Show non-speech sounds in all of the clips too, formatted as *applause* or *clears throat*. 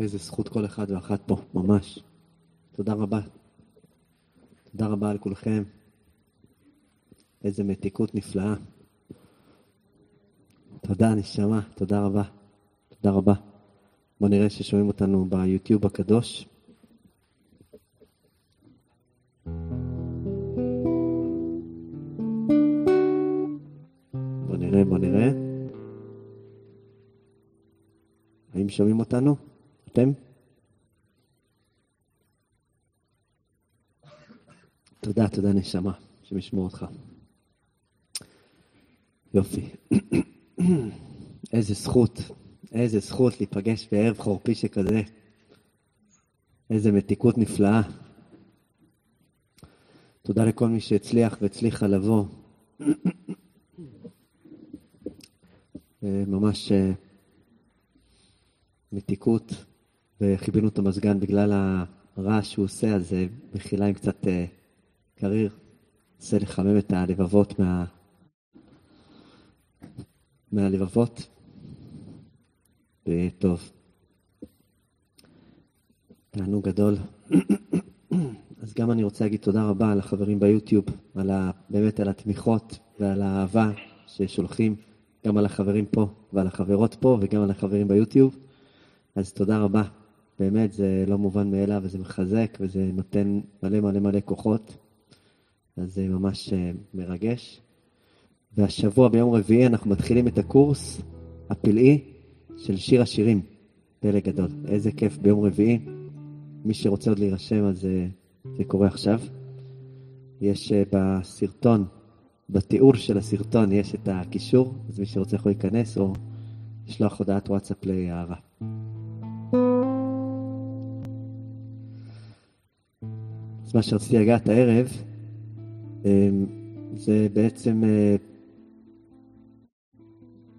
איזה זכות כל אחד ואחת פה, ממש. תודה רבה. תודה רבה על כולכם. איזה מתיקות נפלאה. תודה, נשמה, תודה רבה. תודה רבה. בואו נראה ששומעים אותנו ביוטיוב הקדוש. בואו נראה, בואו נראה. האם שומעים אותנו? אתם? תודה, תודה נשמה, השם ישמור אותך. יופי. איזה זכות, איזה זכות להיפגש בערב חורפי שכזה. איזה מתיקות נפלאה. תודה לכל מי שהצליח והצליחה לבוא. ממש אה, מתיקות, וכיבינו את המזגן בגלל הרעש שהוא עושה, אז מחילה עם קצת אה, קריר. ננסה לחמם את הלבבות מה... מהלבבות. וטוב. תענוג גדול. *coughs* אז גם אני רוצה להגיד תודה רבה לחברים ביוטיוב, על ה, באמת על התמיכות ועל האהבה ששולחים, גם על החברים פה ועל החברות פה וגם על החברים ביוטיוב. אז תודה רבה. באמת, זה לא מובן מאליו וזה מחזק וזה נותן מלא מלא מלא כוחות. אז זה ממש אה, מרגש. והשבוע ביום רביעי אנחנו מתחילים את הקורס הפלאי של שיר השירים, פלא גדול. איזה כיף ביום רביעי. מי שרוצה עוד להירשם, אז אה, זה קורה עכשיו. יש אה, בסרטון, בתיאור של הסרטון, יש את הקישור, אז מי שרוצה יכול להיכנס או לשלוח הודעת וואטסאפ להערה. אז מה שרציתי לגעת הערב, אמ, זה בעצם אה,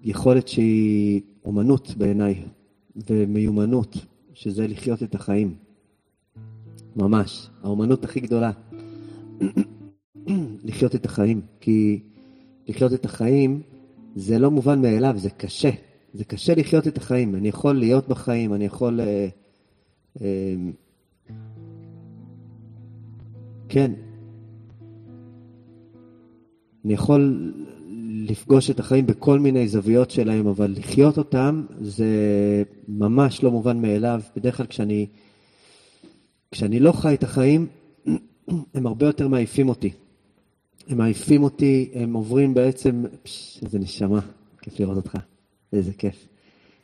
יכולת שהיא אומנות בעיניי, ומיומנות, שזה לחיות את החיים. ממש, האומנות הכי גדולה. *clears throat* לחיות את החיים, כי לחיות את החיים זה לא מובן מאליו, זה קשה. זה קשה לחיות את החיים. אני יכול להיות בחיים, אני יכול... אה, אה, כן. אני יכול לפגוש את החיים בכל מיני זוויות שלהם, אבל לחיות אותם זה ממש לא מובן מאליו. בדרך כלל כשאני, כשאני לא חי את החיים, *clears throat* הם הרבה יותר מעייפים אותי. הם מעייפים אותי, הם עוברים בעצם, פש, איזה נשמה, כיף לראות אותך, איזה כיף.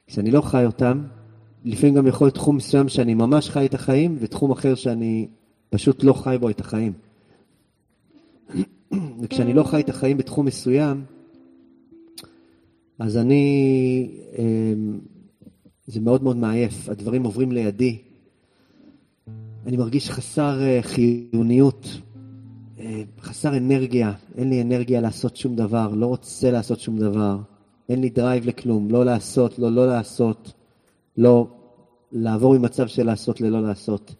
כשאני לא חי אותם, לפעמים גם יכול להיות תחום מסוים שאני ממש חי את החיים, ותחום אחר שאני פשוט לא חי בו את החיים. *clears throat* וכשאני לא חי את החיים בתחום מסוים, אז אני, אמ, זה מאוד מאוד מעייף, הדברים עוברים לידי. אני מרגיש חסר אה, חיוניות, אה, חסר אנרגיה, אין לי אנרגיה לעשות שום דבר, לא רוצה לעשות שום דבר, אין לי drive לכלום, לא לעשות, לא לא לעשות, לא לעבור ממצב של לעשות ללא לעשות.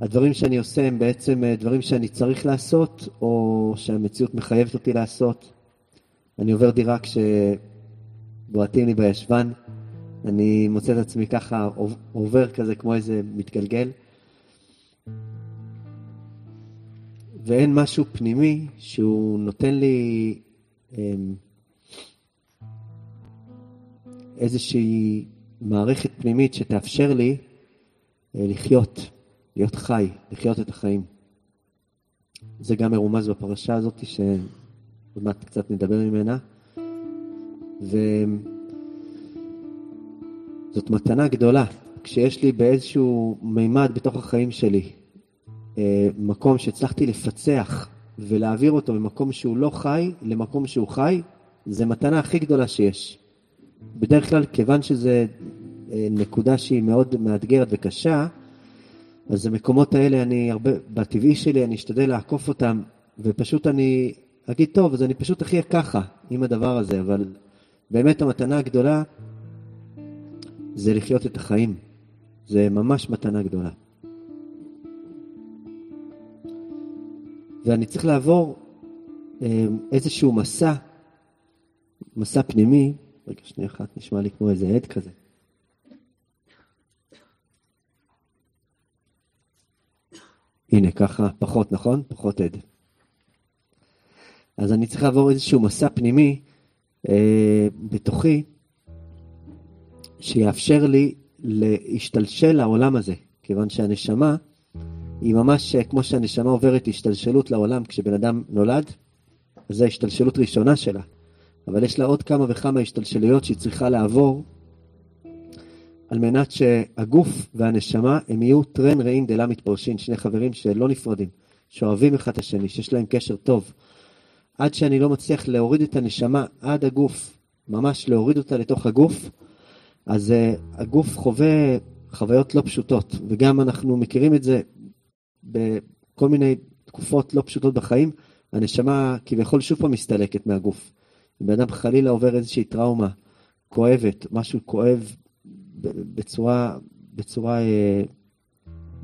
הדברים שאני עושה הם בעצם אה, דברים שאני צריך לעשות, או שהמציאות מחייבת אותי לעשות. אני עובר דירה כשבועטים לי בישבן, אני מוצא את עצמי ככה עובר כזה כמו איזה מתגלגל. ואין משהו פנימי שהוא נותן לי אמ, איזושהי מערכת פנימית שתאפשר לי אה, לחיות, להיות חי, לחיות את החיים. זה גם מרומז בפרשה הזאת, שעוד מעט קצת נדבר ממנה. וזאת מתנה גדולה, כשיש לי באיזשהו מימד בתוך החיים שלי אה, מקום שהצלחתי לפצח ולהעביר אותו ממקום שהוא לא חי למקום שהוא חי, זה מתנה הכי גדולה שיש. בדרך כלל, כיוון שזו אה, נקודה שהיא מאוד מאתגרת וקשה, אז המקומות האלה, אני הרבה, בטבעי שלי, אני אשתדל לעקוף אותם, ופשוט אני אגיד, טוב, אז אני פשוט אחיה ככה עם הדבר הזה, אבל באמת המתנה הגדולה זה לחיות את החיים. זה ממש מתנה גדולה. ואני צריך לעבור אה, איזשהו מסע, מסע פנימי, רגע, שנייה אחת, נשמע לי כמו איזה עד כזה. הנה, ככה, פחות, נכון? פחות עד. אז אני צריך לעבור איזשהו מסע פנימי אה, בתוכי, שיאפשר לי להשתלשל לעולם הזה, כיוון שהנשמה היא ממש כמו שהנשמה עוברת השתלשלות לעולם כשבן אדם נולד, זו ההשתלשלות ראשונה שלה. אבל יש לה עוד כמה וכמה השתלשלויות שהיא צריכה לעבור על מנת שהגוף והנשמה הם יהיו טרן רעים דלה מתפרשין, שני חברים שלא נפרדים, שאוהבים אחד את השני, שיש להם קשר טוב. עד שאני לא מצליח להוריד את הנשמה עד הגוף, ממש להוריד אותה לתוך הגוף, אז uh, הגוף חווה חוויות לא פשוטות, וגם אנחנו מכירים את זה בכל מיני תקופות לא פשוטות בחיים, הנשמה כביכול שוב פעם מסתלקת מהגוף. אם בן אדם חלילה עובר איזושהי טראומה כואבת, משהו כואב בצורה, בצורה אה,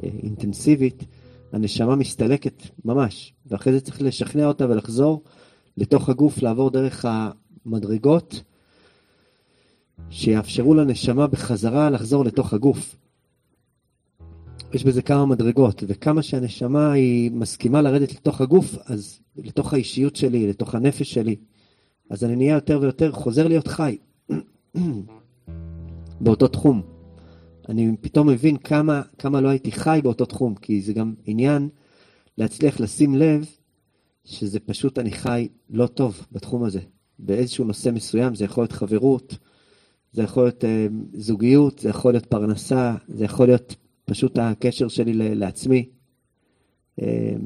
אה, אינטנסיבית, הנשמה מסתלקת ממש, ואחרי זה צריך לשכנע אותה ולחזור לתוך הגוף, לעבור דרך המדרגות שיאפשרו לנשמה בחזרה לחזור לתוך הגוף. יש בזה כמה מדרגות, וכמה שהנשמה היא מסכימה לרדת לתוך הגוף, אז לתוך האישיות שלי, לתוך הנפש שלי, אז אני נהיה יותר ויותר חוזר להיות חי *clears throat* באותו תחום. אני פתאום מבין כמה, כמה לא הייתי חי באותו תחום, כי זה גם עניין להצליח לשים לב שזה פשוט אני חי לא טוב בתחום הזה. באיזשהו נושא מסוים, זה יכול להיות חברות, זה יכול להיות אה, זוגיות, זה יכול להיות פרנסה, זה יכול להיות פשוט הקשר שלי לעצמי. אה,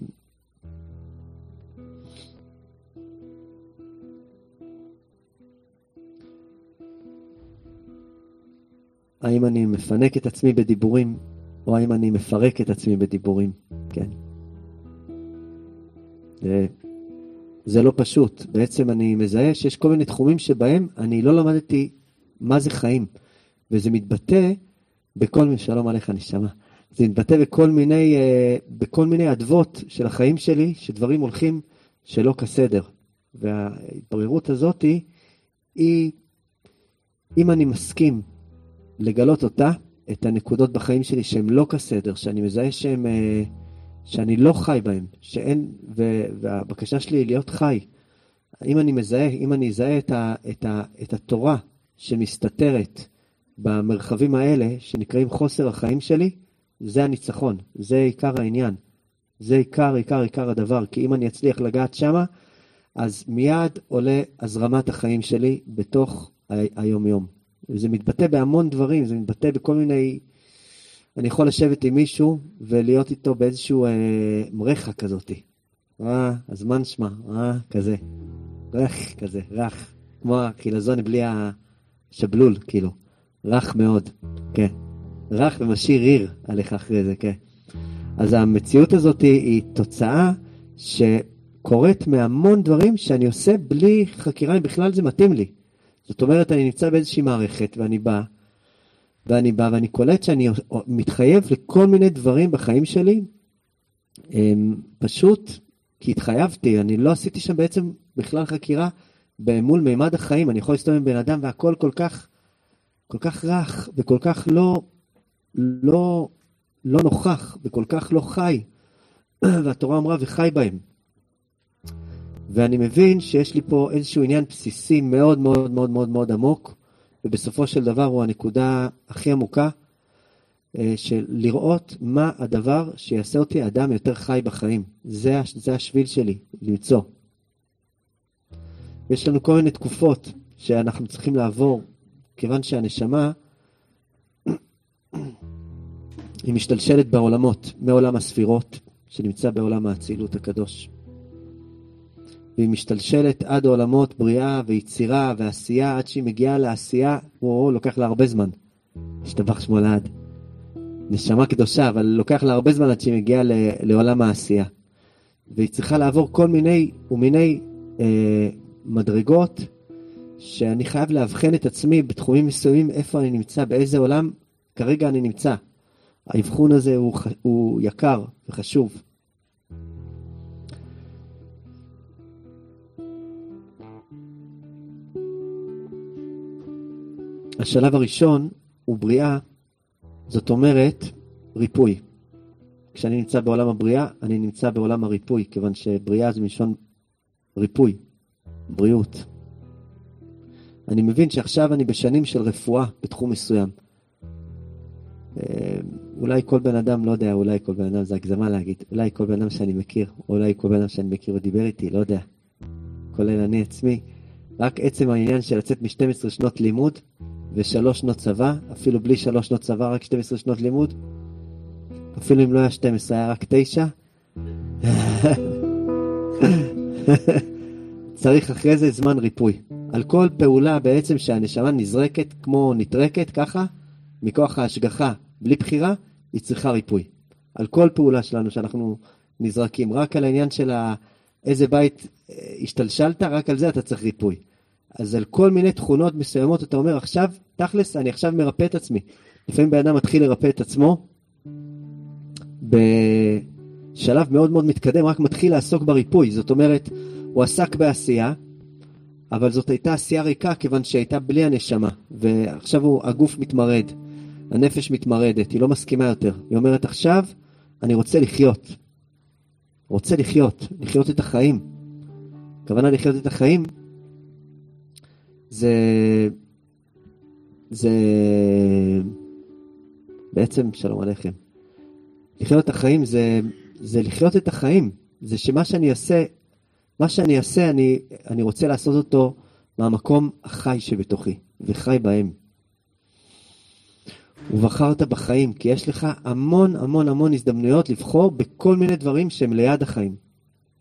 האם אני מפנק את עצמי בדיבורים, או האם אני מפרק את עצמי בדיבורים, כן. זה, לא פשוט. בעצם אני מזהה שיש כל מיני תחומים שבהם אני לא למדתי מה זה חיים, וזה מתבטא בכל מיני, שלום עליך נשמה, זה מתבטא בכל מיני, אה, בכל מיני אדוות של החיים שלי, שדברים הולכים שלא כסדר. וההתבררות הזאת היא, אם אני מסכים לגלות אותה, את הנקודות בחיים שלי שהן לא כסדר, שאני מזהה שהן, אה, שאני לא חי בהן, שאין, והבקשה שלי היא להיות חי. אם אני מזהה, אם אני אזהה את, ה, את, ה, את התורה שמסתתרת במרחבים האלה, שנקראים חוסר החיים שלי, זה הניצחון, זה עיקר העניין. זה עיקר, עיקר, עיקר הדבר, כי אם אני אצליח לגעת שמה, אז מיד עולה הזרמת החיים שלי בתוך היום-יום. זה מתבטא בהמון דברים, זה מתבטא בכל מיני... אני יכול לשבת עם מישהו ולהיות איתו באיזשהו אה, מרחה כזאתי. אה, הזמן שמע, אה, כזה. רך כזה, רך. כמו החילזון בלי השבלול, כאילו. רך מאוד, כן. רך ומשאיר עיר עליך אחרי זה, כן. אז המציאות הזאת היא תוצאה שקורית מהמון דברים שאני עושה בלי חקירה אם בכלל זה מתאים לי. זאת אומרת, אני נמצא באיזושהי מערכת ואני בא, ואני בא ואני קולט שאני מתחייב לכל מיני דברים בחיים שלי, פשוט כי התחייבתי, אני לא עשיתי שם בעצם בכלל חקירה מול מימד החיים, אני יכול להסתובב עם בן אדם והכל כל כך, כל כך רך וכל כך לא, לא, לא נוכח וכל כך לא חי. *clears throat* והתורה אמרה וחי בהם. ואני מבין שיש לי פה איזשהו עניין בסיסי מאוד מאוד מאוד מאוד מאוד עמוק, ובסופו של דבר הוא הנקודה הכי עמוקה, אה, של לראות מה הדבר שיעשה אותי אדם יותר חי בחיים. זה, זה השביל שלי, למצוא. יש לנו כל מיני תקופות שאנחנו צריכים לעבור, כיוון שהנשמה היא משתלשלת בעולמות, מעולם הספירות, שנמצא בעולם האצילות הקדוש. והיא משתלשלת עד עולמות בריאה ויצירה ועשייה, עד שהיא מגיעה לעשייה, וואו, לוקח לה הרבה זמן. השתבח שמו לעד. נשמה קדושה, אבל לוקח לה הרבה זמן עד שהיא מגיעה לעולם העשייה. והיא צריכה לעבור כל מיני ומיני אה, מדרגות, שאני חייב לאבחן את עצמי בתחומים מסוימים, איפה אני נמצא, באיזה עולם כרגע אני נמצא. האבחון הזה הוא, הוא יקר וחשוב. השלב הראשון הוא בריאה, זאת אומרת ריפוי. כשאני נמצא בעולם הבריאה, אני נמצא בעולם הריפוי, כיוון שבריאה זה מלשון ריפוי, בריאות. אני מבין שעכשיו אני בשנים של רפואה בתחום מסוים. אה, אולי כל בן אדם, לא יודע, אולי כל בן אדם, זה הגזמה להגיד, אולי כל בן אדם שאני מכיר, אולי כל בן אדם שאני מכיר ודיבר איתי, לא יודע, כולל אני עצמי, רק עצם העניין של לצאת מ-12 שנות לימוד ושלוש שנות צבא, אפילו בלי שלוש שנות צבא, רק 12 שנות לימוד, אפילו אם לא היה 12, היה רק 9, *laughs* צריך אחרי זה זמן ריפוי. על כל פעולה בעצם שהנשמה נזרקת כמו נטרקת ככה, מכוח ההשגחה, בלי בחירה, היא צריכה ריפוי. על כל פעולה שלנו שאנחנו נזרקים, רק על העניין של איזה בית אה, השתלשלת, רק על זה אתה צריך ריפוי. אז על כל מיני תכונות מסוימות אתה אומר, עכשיו, תכלס, אני עכשיו מרפא את עצמי. לפעמים בן אדם מתחיל לרפא את עצמו בשלב מאוד מאוד מתקדם, רק מתחיל לעסוק בריפוי. זאת אומרת, הוא עסק בעשייה, אבל זאת הייתה עשייה ריקה כיוון שהייתה בלי הנשמה, ועכשיו הוא, הגוף מתמרד, הנפש מתמרדת, היא לא מסכימה יותר. היא אומרת, עכשיו אני רוצה לחיות. רוצה לחיות, לחיות את החיים. הכוונה לחיות את החיים זה... זה... בעצם, שלום עליכם. לחיות את החיים זה, זה לחיות את החיים. זה שמה שאני אעשה, מה שאני אעשה, אני, אני רוצה לעשות אותו מהמקום החי שבתוכי, וחי בהם. ובחרת בחיים, כי יש לך המון המון המון הזדמנויות לבחור בכל מיני דברים שהם ליד החיים.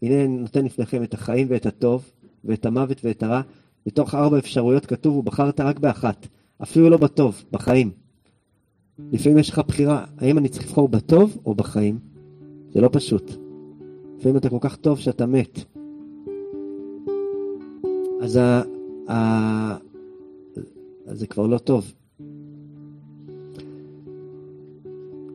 הנה אני נותן לפניכם את החיים ואת הטוב, ואת המוות ואת הרע. מתוך ארבע אפשרויות כתוב, ובחרת רק באחת. אפילו לא בטוב, בחיים. לפעמים יש לך בחירה, האם אני צריך לבחור בטוב או בחיים? זה לא פשוט. לפעמים אתה כל כך טוב שאתה מת. אז, ה, ה, זה כבר לא טוב.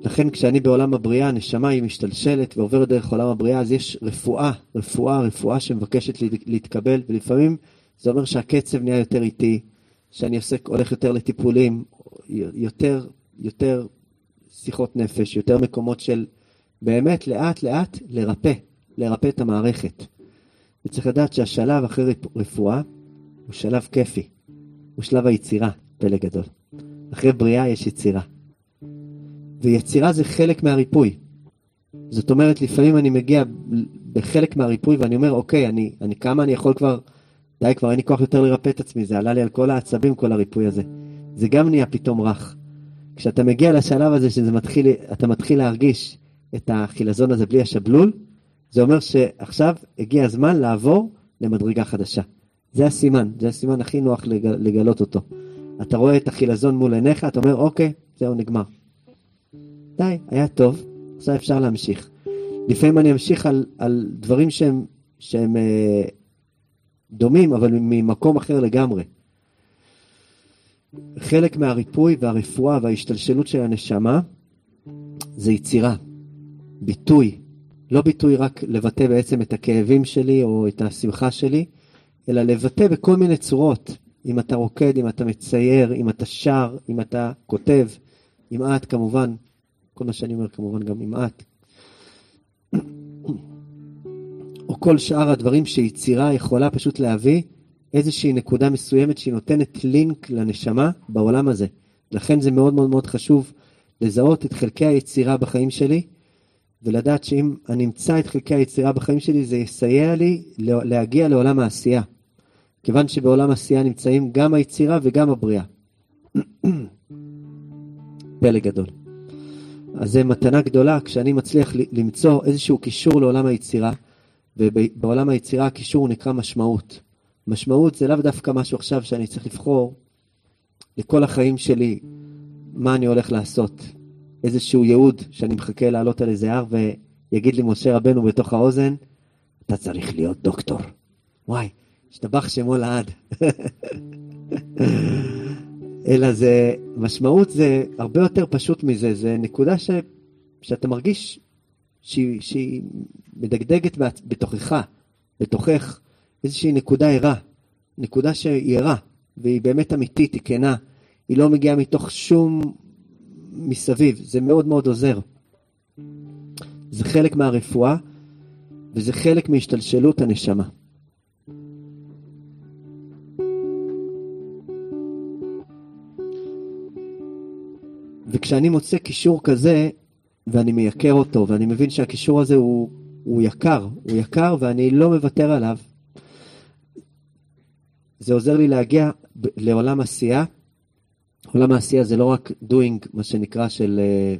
לכן כשאני בעולם הבריאה, הנשמה היא משתלשלת ועוברת דרך עולם הבריאה, אז יש רפואה, רפואה, רפואה שמבקשת להתקבל, ולפעמים זה אומר שהקצב נהיה יותר איטי, שאני עוסק, הולך יותר לטיפולים, יותר, יותר שיחות נפש, יותר מקומות של באמת לאט לאט לרפא, לרפא את המערכת. וצריך לדעת שהשלב אחרי רפואה הוא שלב כיפי, הוא שלב היצירה, פלא גדול. אחרי בריאה יש יצירה. ויצירה זה חלק מהריפוי. זאת אומרת, לפעמים אני מגיע בחלק מהריפוי ואני אומר, אוקיי, אני, אני כמה אני יכול כבר, די, כבר אין לי כוח יותר לרפא את עצמי, זה עלה לי על כל העצבים, כל הריפוי הזה. זה גם נהיה פתאום רך. כשאתה מגיע לשלב הזה שאתה מתחיל להרגיש את החילזון הזה בלי השבלול, זה אומר שעכשיו הגיע הזמן לעבור למדרגה חדשה. זה הסימן, זה הסימן הכי נוח לגל, לגלות אותו. אתה רואה את החילזון מול עיניך, אתה אומר, אוקיי, זהו, נגמר. די, היה טוב, עכשיו אפשר להמשיך. לפעמים אני אמשיך על, על דברים שהם, שהם אה, דומים, אבל ממקום אחר לגמרי. חלק מהריפוי והרפואה וההשתלשלות של הנשמה זה יצירה, ביטוי. לא ביטוי רק לבטא בעצם את הכאבים שלי או את השמחה שלי, אלא לבטא בכל מיני צורות. אם אתה רוקד, אם אתה מצייר, אם אתה שר, אם אתה כותב, אם את כמובן, כל מה שאני אומר כמובן גם אם את. או כל שאר הדברים שיצירה יכולה פשוט להביא איזושהי נקודה מסוימת שהיא נותנת לינק לנשמה בעולם הזה. לכן זה מאוד מאוד מאוד חשוב לזהות את חלקי היצירה בחיים שלי, ולדעת שאם אני אמצא את חלקי היצירה בחיים שלי, זה יסייע לי להגיע לעולם העשייה. כיוון שבעולם העשייה נמצאים גם היצירה וגם הבריאה. *clears throat* פלא גדול. אז זו מתנה גדולה כשאני מצליח למצוא איזשהו קישור לעולם היצירה, ובעולם היצירה הקישור נקרא משמעות. משמעות זה לאו דווקא משהו עכשיו שאני צריך לבחור לכל החיים שלי מה אני הולך לעשות. איזשהו ייעוד שאני מחכה לעלות על איזה הר ויגיד לי משה רבנו בתוך האוזן, אתה צריך להיות דוקטור. וואי, השתבח שמו לעד. *laughs* אלא זה, משמעות זה הרבה יותר פשוט מזה, זה נקודה ש, שאתה מרגיש שהיא, שהיא מדגדגת בתוכך, בתוכך, איזושהי נקודה ערה, נקודה שהיא ערה, והיא באמת אמיתית, היא כנה, היא לא מגיעה מתוך שום מסביב, זה מאוד מאוד עוזר. זה חלק מהרפואה, וזה חלק מהשתלשלות הנשמה. וכשאני מוצא קישור כזה, ואני מייקר אותו, ואני מבין שהקישור הזה הוא, הוא יקר, הוא יקר ואני לא מוותר עליו, זה עוזר לי להגיע לעולם עשייה. עולם העשייה זה לא רק doing, מה שנקרא, של, אה,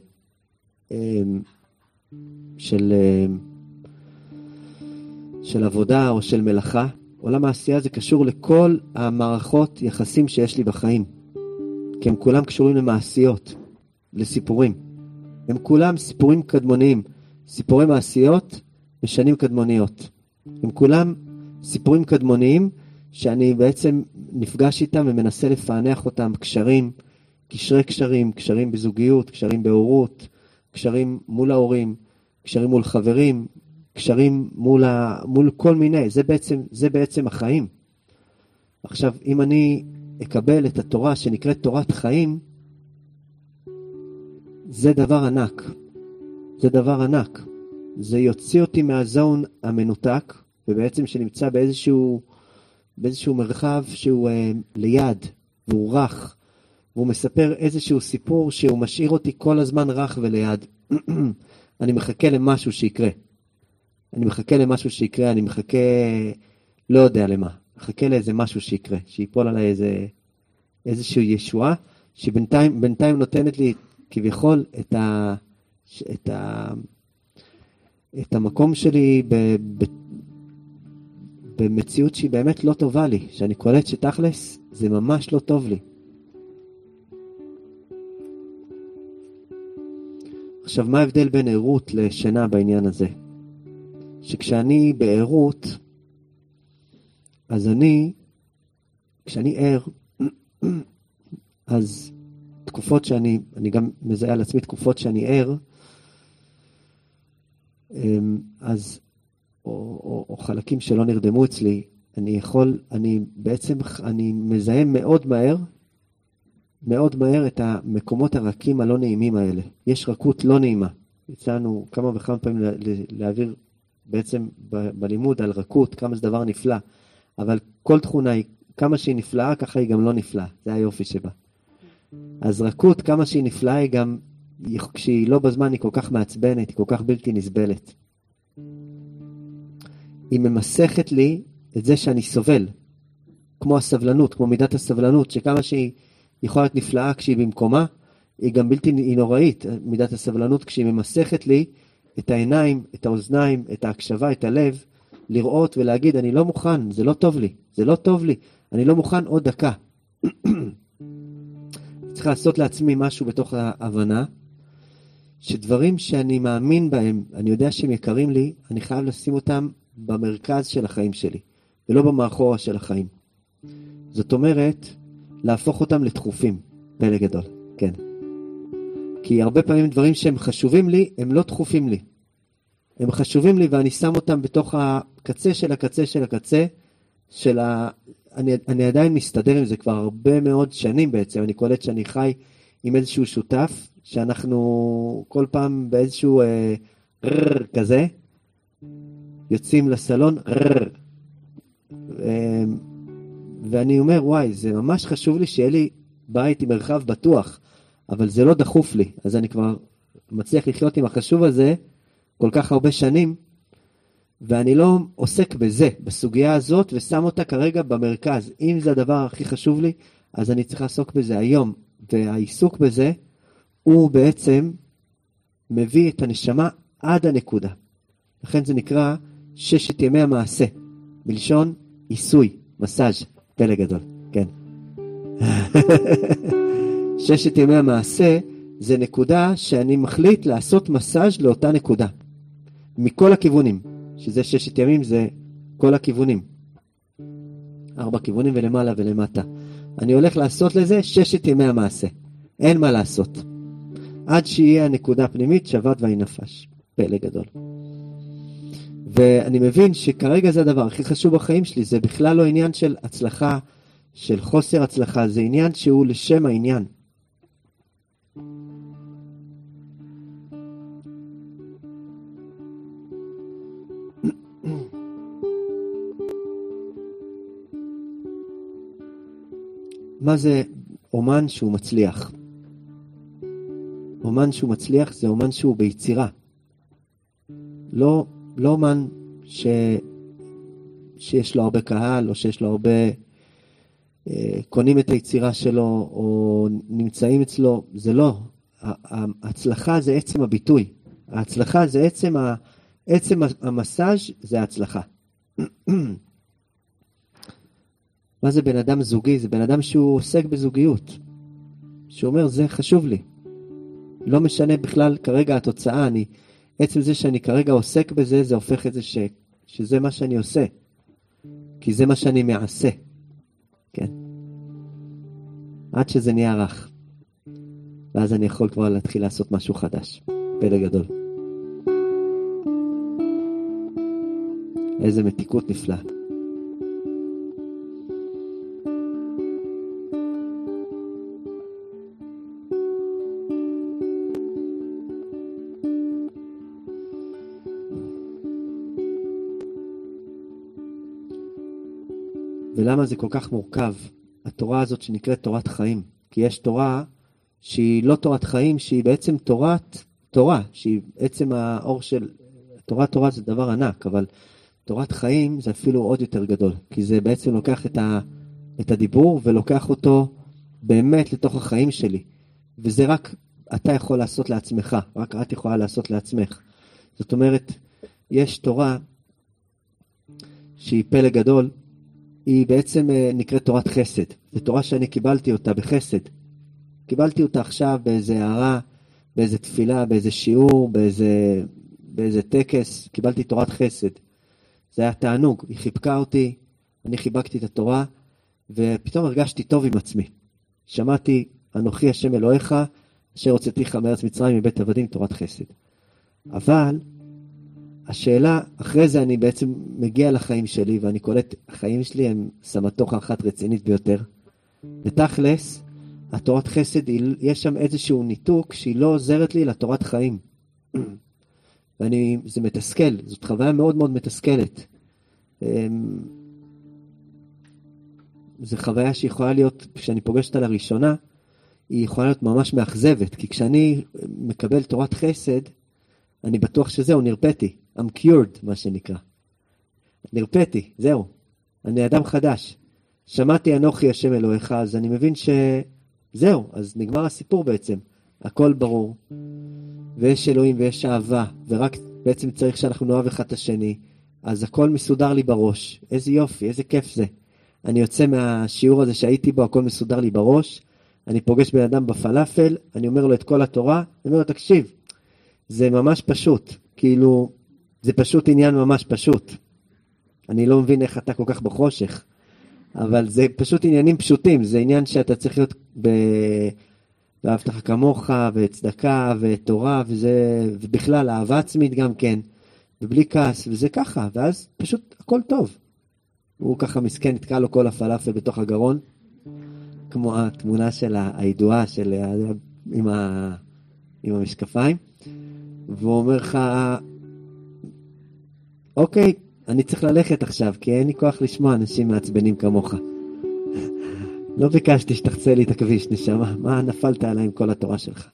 אה, של, אה, של עבודה או של מלאכה. עולם העשייה זה קשור לכל המערכות יחסים שיש לי בחיים. כי הם כולם קשורים למעשיות, לסיפורים. הם כולם סיפורים קדמוניים. סיפורי מעשיות ושנים קדמוניות. הם כולם סיפורים קדמוניים שאני בעצם נפגש איתם ומנסה לפענח אותם, קשרים, קשרי קשרים, קשרים בזוגיות, קשרים בהורות, קשרים מול ההורים, קשרים מול חברים, קשרים מול, ה... מול כל מיני, זה בעצם, זה בעצם החיים. עכשיו, אם אני אקבל את התורה שנקראת תורת חיים, זה דבר ענק. זה דבר ענק. זה יוציא אותי מהזון המנותק, ובעצם שנמצא באיזשהו, באיזשהו מרחב שהוא אה, ליד, והוא רך, והוא מספר איזשהו סיפור שהוא משאיר אותי כל הזמן רך וליד. *clears throat* אני מחכה למשהו שיקרה. אני מחכה למשהו שיקרה, אני מחכה, לא יודע למה. מחכה לאיזה משהו שיקרה, שיפול עליי איזה, איזושהי ישועה, שבינתיים נותנת לי כביכול את, ה, את, ה, את המקום שלי ב, ב, במציאות שהיא באמת לא טובה לי, שאני קולט שתכלס זה ממש לא טוב לי. עכשיו, מה ההבדל בין ערות לשינה בעניין הזה? שכשאני בערות, אז אני, כשאני ער, *clears throat* אז תקופות שאני, אני גם מזהה על עצמי תקופות שאני ער, אמ, אז, או, או, או חלקים שלא נרדמו אצלי, אני יכול, אני בעצם, אני מזהה מאוד מהר, מאוד מהר את המקומות הרכים הלא נעימים האלה. יש רכות לא נעימה. יצאנו כמה וכמה פעמים להעביר בעצם ב, בלימוד על רכות, כמה זה דבר נפלא, אבל כל תכונה היא, כמה שהיא נפלאה, ככה היא גם לא נפלאה. זה היופי שבה. אז רכות, כמה שהיא נפלאה, היא גם, כשהיא לא בזמן, היא כל כך מעצבנת, היא כל כך בלתי נסבלת. היא ממסכת לי את זה שאני סובל, כמו הסבלנות, כמו מידת הסבלנות, שכמה שהיא יכולה להיות נפלאה כשהיא במקומה, היא גם בלתי, היא נוראית, מידת הסבלנות, כשהיא ממסכת לי את העיניים, את האוזניים, את ההקשבה, את הלב, לראות ולהגיד, אני לא מוכן, זה לא טוב לי, זה לא טוב לי, אני לא מוכן עוד דקה. *clears throat* צריך לעשות לעצמי משהו בתוך ההבנה, שדברים שאני מאמין בהם, אני יודע שהם יקרים לי, אני חייב לשים אותם במרכז של החיים שלי, ולא במאחורה של החיים. זאת אומרת, להפוך אותם לדחופים, פלא גדול, כן. כי הרבה פעמים דברים שהם חשובים לי, הם לא דחופים לי. הם חשובים לי ואני שם אותם בתוך הקצה של הקצה של הקצה של ה... אני, אני עדיין מסתדר עם זה כבר הרבה מאוד שנים בעצם, אני קולט שאני חי עם איזשהו שותף, שאנחנו כל פעם באיזשהו אה, רר כזה, יוצאים לסלון, רר. אה, ואני אומר, וואי, זה ממש חשוב לי שיהיה לי בית עם מרחב בטוח, אבל זה לא דחוף לי, אז אני כבר מצליח לחיות עם החשוב הזה כל כך הרבה שנים, ואני לא עוסק בזה, בסוגיה הזאת, ושם אותה כרגע במרכז. אם זה הדבר הכי חשוב לי, אז אני צריך לעסוק בזה היום. והעיסוק בזה, הוא בעצם מביא את הנשמה עד הנקודה. לכן זה נקרא ששת ימי המעשה, מלשון עיסוי, מסאז', פלא גדול, כן. *laughs* ששת ימי המעשה זה נקודה שאני מחליט לעשות מסאז' לאותה נקודה, מכל הכיוונים. שזה ששת ימים, זה כל הכיוונים. ארבע כיוונים ולמעלה ולמטה. אני הולך לעשות לזה ששת ימי המעשה. אין מה לעשות. עד שיהיה הנקודה הפנימית שבת ויהי נפש. פלא גדול. ואני מבין שכרגע זה הדבר הכי חשוב בחיים שלי, זה בכלל לא עניין של הצלחה, של חוסר הצלחה, זה עניין שהוא לשם העניין. מה זה אומן שהוא מצליח? אומן שהוא מצליח זה אומן שהוא ביצירה. לא, לא אומן ש, שיש לו הרבה קהל, או שיש לו הרבה... אה, קונים את היצירה שלו, או נמצאים אצלו, זה לא. ההצלחה זה עצם הביטוי. ההצלחה זה עצם, ה, עצם המסאז' זה ההצלחה. *clears throat* מה זה בן אדם זוגי? זה בן אדם שהוא עוסק בזוגיות. שאומר, זה חשוב לי. לא משנה בכלל כרגע התוצאה, אני, עצם זה שאני כרגע עוסק בזה, זה הופך את זה ש, שזה מה שאני עושה. כי זה מה שאני מעשה. כן. עד שזה נהיה רך. ואז אני יכול כבר להתחיל לעשות משהו חדש. פלא גדול. איזה מתיקות נפלאה. ולמה זה כל כך מורכב, התורה הזאת שנקראת תורת חיים? כי יש תורה שהיא לא תורת חיים, שהיא בעצם תורת תורה, שהיא בעצם האור של... תורת תורה זה דבר ענק, אבל תורת חיים זה אפילו עוד יותר גדול, כי זה בעצם לוקח את, ה, את הדיבור ולוקח אותו באמת לתוך החיים שלי. וזה רק אתה יכול לעשות לעצמך, רק את יכולה לעשות לעצמך. זאת אומרת, יש תורה שהיא פלא גדול, היא בעצם אה, נקראת תורת חסד. זו תורה שאני קיבלתי אותה בחסד. קיבלתי אותה עכשיו באיזה הערה, באיזה תפילה, באיזה שיעור, באיזה, באיזה טקס, קיבלתי תורת חסד. זה היה תענוג, היא חיבקה אותי, אני חיבקתי את התורה, ופתאום הרגשתי טוב עם עצמי. שמעתי, אנוכי השם אלוהיך, אשר הוצאתיך מארץ מצרים מבית עבדים, תורת חסד. אבל השאלה, אחרי זה אני בעצם מגיע לחיים שלי, ואני קולט, החיים שלי הם סמטוחה אחת רצינית ביותר. ותכלס, התורת חסד, יש שם איזשהו ניתוק שהיא לא עוזרת לי לתורת חיים. *clears throat* ואני, זה מתסכל, זאת חוויה מאוד מאוד מתסכלת. אמ, זו חוויה שיכולה להיות, כשאני פוגש אותה לראשונה, היא יכולה להיות ממש מאכזבת, כי כשאני מקבל תורת חסד, אני בטוח שזהו, נרפאתי. I'm cured, מה שנקרא. נרפאתי, זהו. אני אדם חדש. שמעתי אנוכי השם אלוהיך, אז אני מבין שזהו, אז נגמר הסיפור בעצם. הכל ברור. ויש אלוהים ויש אהבה, ורק בעצם צריך שאנחנו נאהב אחד את השני, אז הכל מסודר לי בראש. איזה יופי, איזה כיף זה. אני יוצא מהשיעור הזה שהייתי בו, הכל מסודר לי בראש, אני פוגש בן אדם בפלאפל, אני אומר לו את כל התורה, אני אומר לו, תקשיב, זה ממש פשוט, כאילו, זה פשוט עניין ממש פשוט. אני לא מבין איך אתה כל כך בחושך, אבל זה פשוט עניינים פשוטים, זה עניין שאתה צריך להיות ב... ואהבת לך כמוך, וצדקה, ותורה, וזה, ובכלל, אהבה עצמית גם כן, ובלי כעס, וזה ככה, ואז פשוט הכל טוב. הוא ככה מסכן, נתקע לו כל הפלאפל בתוך הגרון, כמו התמונה של הידועה של, עם, ה, עם המשקפיים, והוא אומר לך, אוקיי, אני צריך ללכת עכשיו, כי אין לי כוח לשמוע אנשים מעצבנים כמוך. לא ביקשתי שתחצה לי את הכביש, נשמה, מה נפלת עליי עם כל התורה שלך?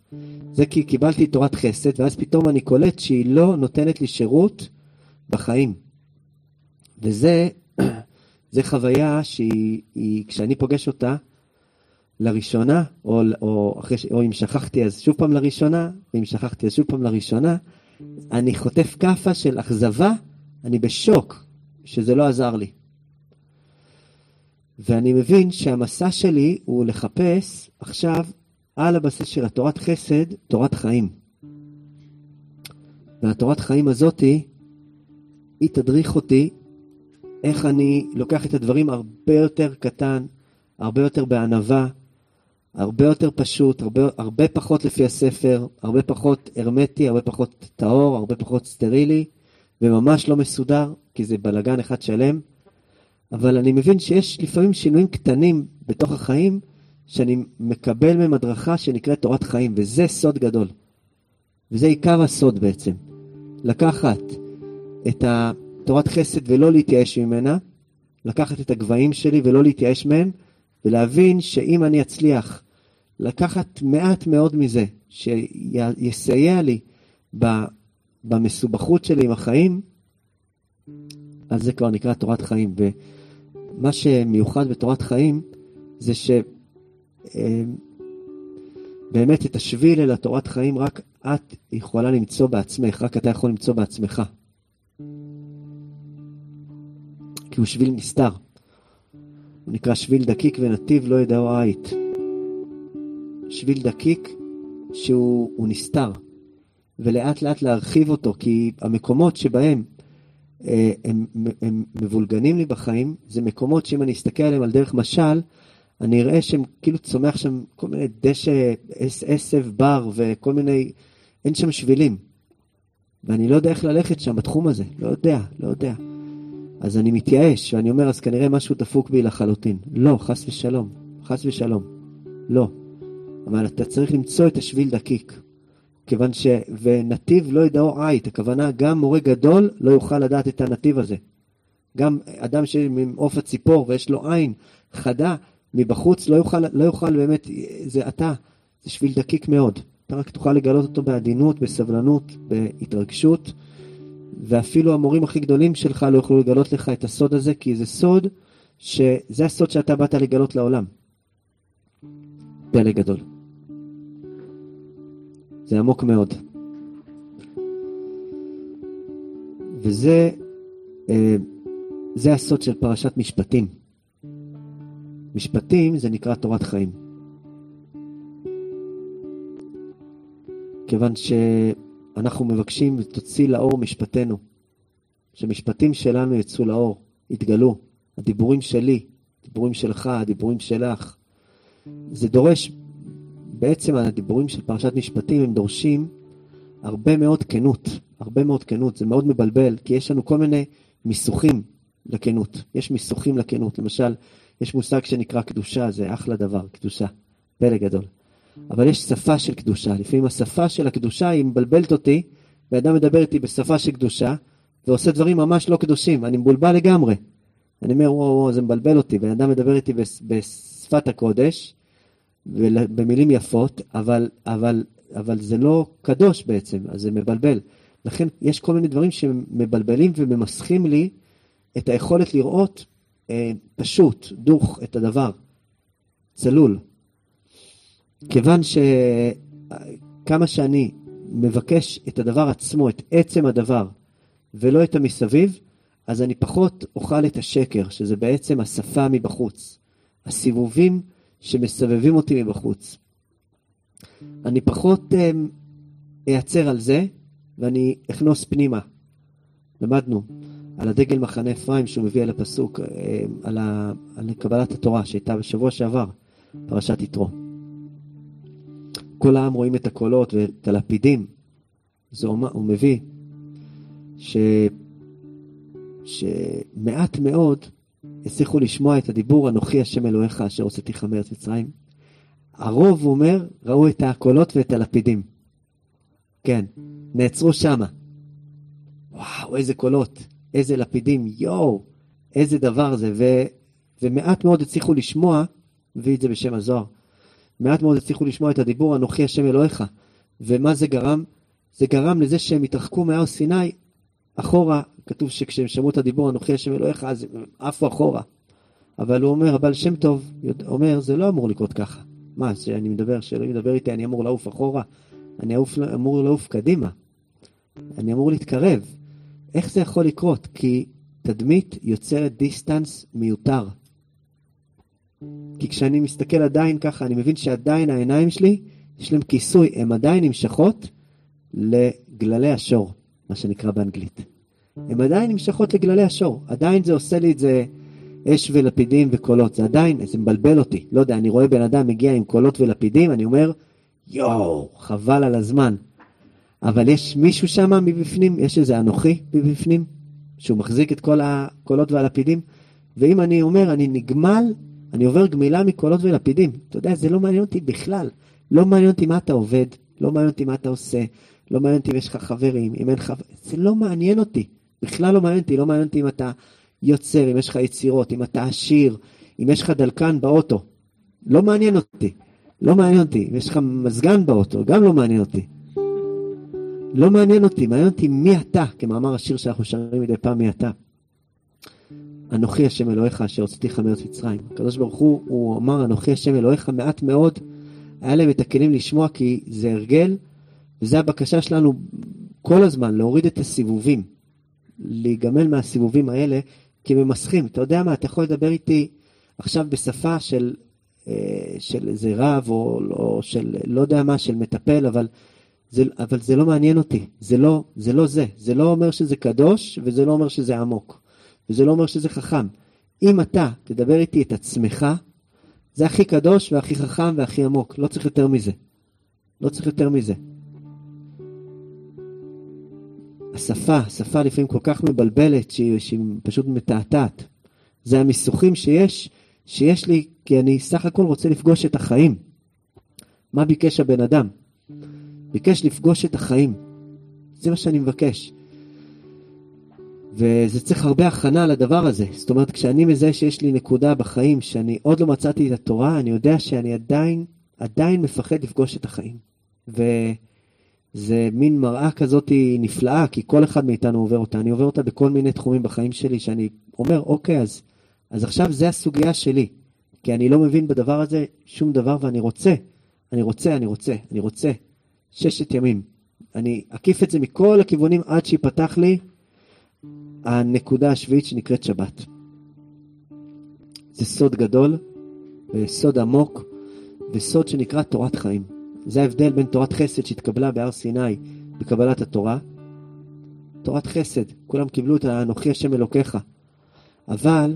זה כי קיבלתי תורת חסד, ואז פתאום אני קולט שהיא לא נותנת לי שירות בחיים. וזה, *clears throat* זה חוויה שהיא, היא, כשאני פוגש אותה לראשונה, או, או, אחרי, או אם שכחתי אז שוב פעם לראשונה, ואם שכחתי אז שוב פעם לראשונה, אני חוטף כאפה של אכזבה, אני בשוק שזה לא עזר לי. ואני מבין שהמסע שלי הוא לחפש עכשיו על הבסיס של התורת חסד, תורת חיים. והתורת חיים הזאתי, היא תדריך אותי איך אני לוקח את הדברים הרבה יותר קטן, הרבה יותר בענווה, הרבה יותר פשוט, הרבה, הרבה פחות לפי הספר, הרבה פחות הרמטי, הרבה פחות טהור, הרבה פחות סטרילי, וממש לא מסודר, כי זה בלגן אחד שלם. אבל אני מבין שיש לפעמים שינויים קטנים בתוך החיים, שאני מקבל מהם הדרכה שנקראת תורת חיים, וזה סוד גדול. וזה עיקר הסוד בעצם. לקחת את תורת חסד ולא להתייאש ממנה, לקחת את הגבהים שלי ולא להתייאש מהם, ולהבין שאם אני אצליח לקחת מעט מאוד מזה, שיסייע לי במסובכות שלי עם החיים, אז זה כבר נקרא תורת חיים. ומה שמיוחד בתורת חיים זה שבאמת אה, את השביל אל התורת חיים רק את יכולה למצוא בעצמך, רק אתה יכול למצוא בעצמך. כי הוא שביל נסתר. הוא נקרא שביל דקיק ונתיב לא ידעו עית. שביל דקיק שהוא נסתר, ולאט לאט להרחיב אותו, כי המקומות שבהם אה, הם, הם מבולגנים לי בחיים, זה מקומות שאם אני אסתכל עליהם על דרך משל, אני אראה שהם כאילו צומח שם כל מיני דשא, עשב, בר וכל מיני, אין שם שבילים. ואני לא יודע איך ללכת שם בתחום הזה, לא יודע, לא יודע. אז אני מתייאש, ואני אומר, אז כנראה משהו דפוק בי לחלוטין. לא, חס ושלום, חס ושלום. לא. אבל אתה צריך למצוא את השביל דקיק. כיוון ש... ונתיב לא ידעו עית, הכוונה גם מורה גדול לא יוכל לדעת את הנתיב הזה. גם אדם שמעוף הציפור ויש לו עין חדה מבחוץ לא יוכל, לא יוכל באמת, זה אתה, זה שביל דקיק מאוד. אתה רק תוכל לגלות אותו בעדינות, בסבלנות, בהתרגשות, ואפילו המורים הכי גדולים שלך לא יוכלו לגלות לך את הסוד הזה, כי זה סוד, שזה הסוד שאתה באת לגלות לעולם. פלא גדול. זה עמוק מאוד. וזה אה, זה הסוד של פרשת משפטים. משפטים זה נקרא תורת חיים. כיוון שאנחנו מבקשים ותוציא לאור משפטנו, שמשפטים שלנו יצאו לאור, יתגלו. הדיבורים שלי, הדיבורים שלך, הדיבורים שלך. זה דורש בעצם הדיבורים של פרשת משפטים הם דורשים הרבה מאוד כנות, הרבה מאוד כנות, זה מאוד מבלבל, כי יש לנו כל מיני מיסוכים לכנות, יש מיסוכים לכנות, למשל, יש מושג שנקרא קדושה, זה אחלה דבר, קדושה, פלא גדול. אבל יש שפה של קדושה, לפעמים השפה של הקדושה היא מבלבלת אותי, ואדם מדבר איתי בשפה של קדושה, ועושה דברים ממש לא קדושים, אני מבולבל לגמרי. אני אומר, וואו, וואו, זה מבלבל אותי, בן אדם מדבר איתי בשפת הקודש, במילים יפות, אבל, אבל, אבל זה לא קדוש בעצם, אז זה מבלבל. לכן יש כל מיני דברים שמבלבלים וממסכים לי את היכולת לראות אה, פשוט, דוך, את הדבר, צלול. כיוון שכמה שאני מבקש את הדבר עצמו, את עצם הדבר, ולא את המסביב, אז אני פחות אוכל את השקר, שזה בעצם השפה מבחוץ. הסיבובים שמסבבים אותי מבחוץ. אני פחות אמ, אעצר על זה, ואני אכנוס פנימה. למדנו על הדגל מחנה אפרים שהוא מביא על הפסוק, אמ, על, ה, על קבלת התורה שהייתה בשבוע שעבר, פרשת יתרו. כל העם רואים את הקולות ואת הלפידים. זה הוא מביא ש, שמעט מאוד הצליחו לשמוע את הדיבור אנוכי השם אלוהיך אשר הוצאתיך מארץ מצרים. הרוב, הוא אומר, ראו את הקולות ואת הלפידים. כן, נעצרו שמה. וואו, איזה קולות, איזה לפידים, יואו, איזה דבר זה. ו, ומעט מאוד הצליחו לשמוע, הביא את זה בשם הזוהר, מעט מאוד הצליחו לשמוע את הדיבור אנוכי השם אלוהיך. ומה זה גרם? זה גרם לזה שהם התרחקו מהר סיני אחורה כתוב שכשהם שמעו את הדיבור אנוכי השם אלוהיך, אז הם עפו אחורה. אבל הוא אומר, הבעל שם טוב, אומר, זה לא אמור לקרות ככה. מה, שאני מדבר, שאלוהים מדבר איתי, אני אמור לעוף אחורה? אני אמור, אמור לעוף קדימה. אני אמור להתקרב. איך זה יכול לקרות? כי תדמית יוצרת דיסטנס מיותר. כי כשאני מסתכל עדיין ככה, אני מבין שעדיין העיניים שלי, יש להם כיסוי, הן עדיין נמשכות לגללי השור, מה שנקרא באנגלית. הן עדיין נמשכות לגללי השור. עדיין זה עושה לי את זה אש ולפידים וקולות. זה עדיין, זה מבלבל אותי. לא יודע, אני רואה בן אדם מגיע עם קולות ולפידים, אני אומר, יואו, חבל על הזמן. אבל יש מישהו שם מבפנים, יש איזה אנוכי מבפנים, שהוא מחזיק את כל הקולות והלפידים, ואם אני אומר, אני נגמל, אני עובר גמילה מקולות ולפידים. אתה יודע, זה לא מעניין אותי בכלל. לא מעניין אותי מה אתה עובד, לא מעניין אותי מה אתה עושה, לא מעניין אותי אם יש לך חברים, אם אין לך... זה לא מעניין אותי. בכלל לא מעניין אותי, לא מעניין אותי אם אתה יוצר, אם יש לך יצירות, אם אתה עשיר, אם יש לך דלקן באוטו, לא מעניין אותי. לא מעניין אותי. אם יש לך מזגן באוטו, גם לא מעניין אותי. לא מעניין אותי, מעניין אותי מי אתה, כמאמר השיר שאנחנו שרים מדי פעם, מי אתה. אנוכי השם אלוהיך אשר הוצאתיך מארץ מצרים. הקדוש ברוך הוא, הוא אמר, אנוכי השם אלוהיך מעט מאוד. היה להם את הכלים לשמוע כי זה הרגל, וזו הבקשה שלנו כל הזמן, להוריד את הסיבובים. להיגמל מהסיבובים האלה, כי ממסכים. אתה יודע מה, אתה יכול לדבר איתי עכשיו בשפה של, אה, של איזה רב, או, או של לא יודע מה, של מטפל, אבל זה, אבל זה לא מעניין אותי. זה לא, זה לא זה. זה לא אומר שזה קדוש, וזה לא אומר שזה עמוק. וזה לא אומר שזה חכם. אם אתה תדבר איתי את עצמך, זה הכי קדוש והכי חכם והכי עמוק. לא צריך יותר מזה. לא צריך יותר מזה. השפה, השפה לפעמים כל כך מבלבלת שהיא, שהיא פשוט מתעתעת. זה המיסוכים שיש, שיש לי, כי אני סך הכל רוצה לפגוש את החיים. מה ביקש הבן אדם? ביקש לפגוש את החיים. זה מה שאני מבקש. וזה צריך הרבה הכנה לדבר הזה. זאת אומרת, כשאני מזהה שיש לי נקודה בחיים שאני עוד לא מצאתי את התורה, אני יודע שאני עדיין, עדיין מפחד לפגוש את החיים. וזה מין מראה כזאת נפלאה, כי כל אחד מאיתנו עובר אותה. אני עובר אותה בכל מיני תחומים בחיים שלי, שאני אומר, אוקיי, אז, אז עכשיו זה הסוגיה שלי. כי אני לא מבין בדבר הזה שום דבר, ואני רוצה, אני רוצה, אני רוצה, אני רוצה. ששת ימים. אני אקיף את זה מכל הכיוונים עד שיפתח לי הנקודה השביעית שנקראת שבת. זה סוד גדול, וסוד עמוק, וסוד שנקרא תורת חיים. זה ההבדל בין תורת חסד שהתקבלה בהר סיני בקבלת התורה. תורת חסד, כולם קיבלו את האנוכי השם אלוקיך. אבל,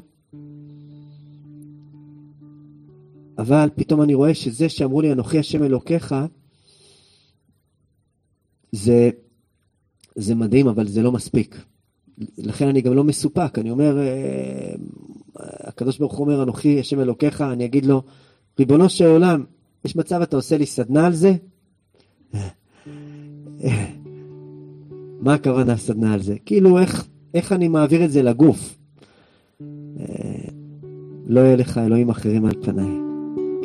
אבל פתאום אני רואה שזה שאמרו לי אנוכי השם אלוקיך, זה, זה מדהים, אבל זה לא מספיק. לכן אני גם לא מסופק, אני אומר, אה, הקדוש ברוך הוא אומר, אנוכי השם אלוקיך, אני אגיד לו, ריבונו של עולם, יש מצב אתה עושה לי סדנה על זה? מה הכוונה סדנה על זה? כאילו, איך, איך אני מעביר את זה לגוף? לא יהיה לך אלוהים אחרים על פניי.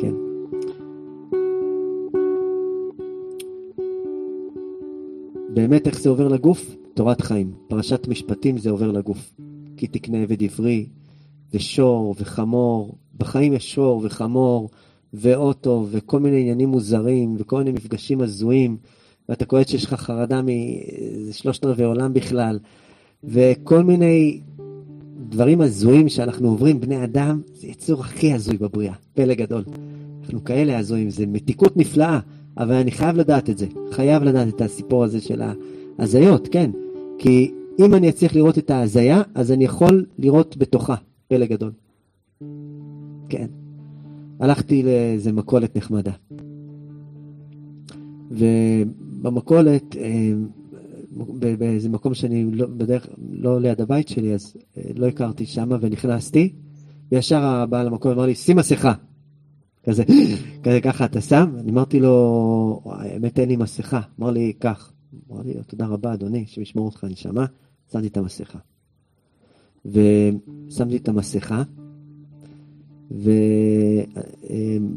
כן. באמת איך זה עובר לגוף? תורת חיים. פרשת משפטים זה עובר לגוף. כי תקנה עבד עברי, ושור, וחמור. בחיים יש שור, וחמור, ואוטו, וכל מיני עניינים מוזרים, וכל מיני מפגשים הזויים, ואתה קולט שיש לך חרדה משלושת רבעי עולם בכלל, וכל מיני דברים הזויים שאנחנו עוברים, בני אדם, זה יצור הכי הזוי בבריאה, פלא גדול. אנחנו כאלה הזויים, זה מתיקות נפלאה. אבל אני חייב לדעת את זה. חייב לדעת את הסיפור הזה של ההזיות, כן. כי אם אני אצליח לראות את ההזיה, אז אני יכול לראות בתוכה פלא גדול. כן. הלכתי לאיזה מכולת נחמדה. ובמכולת, אה, באיזה מקום שאני לא, בדרך, לא ליד הבית שלי, אז אה, לא הכרתי שמה ונכנסתי, וישר הבעל המקום אמר לי, שים מסכה. כזה, *laughs* כזה ככה אתה שם? אני אמרתי לו, האמת אין לי מסכה. אמר לי, קח. אמר לי, תודה רבה אדוני, שמשמור אותך נשמה. שמתי את המסכה. ושמתי את המסכה,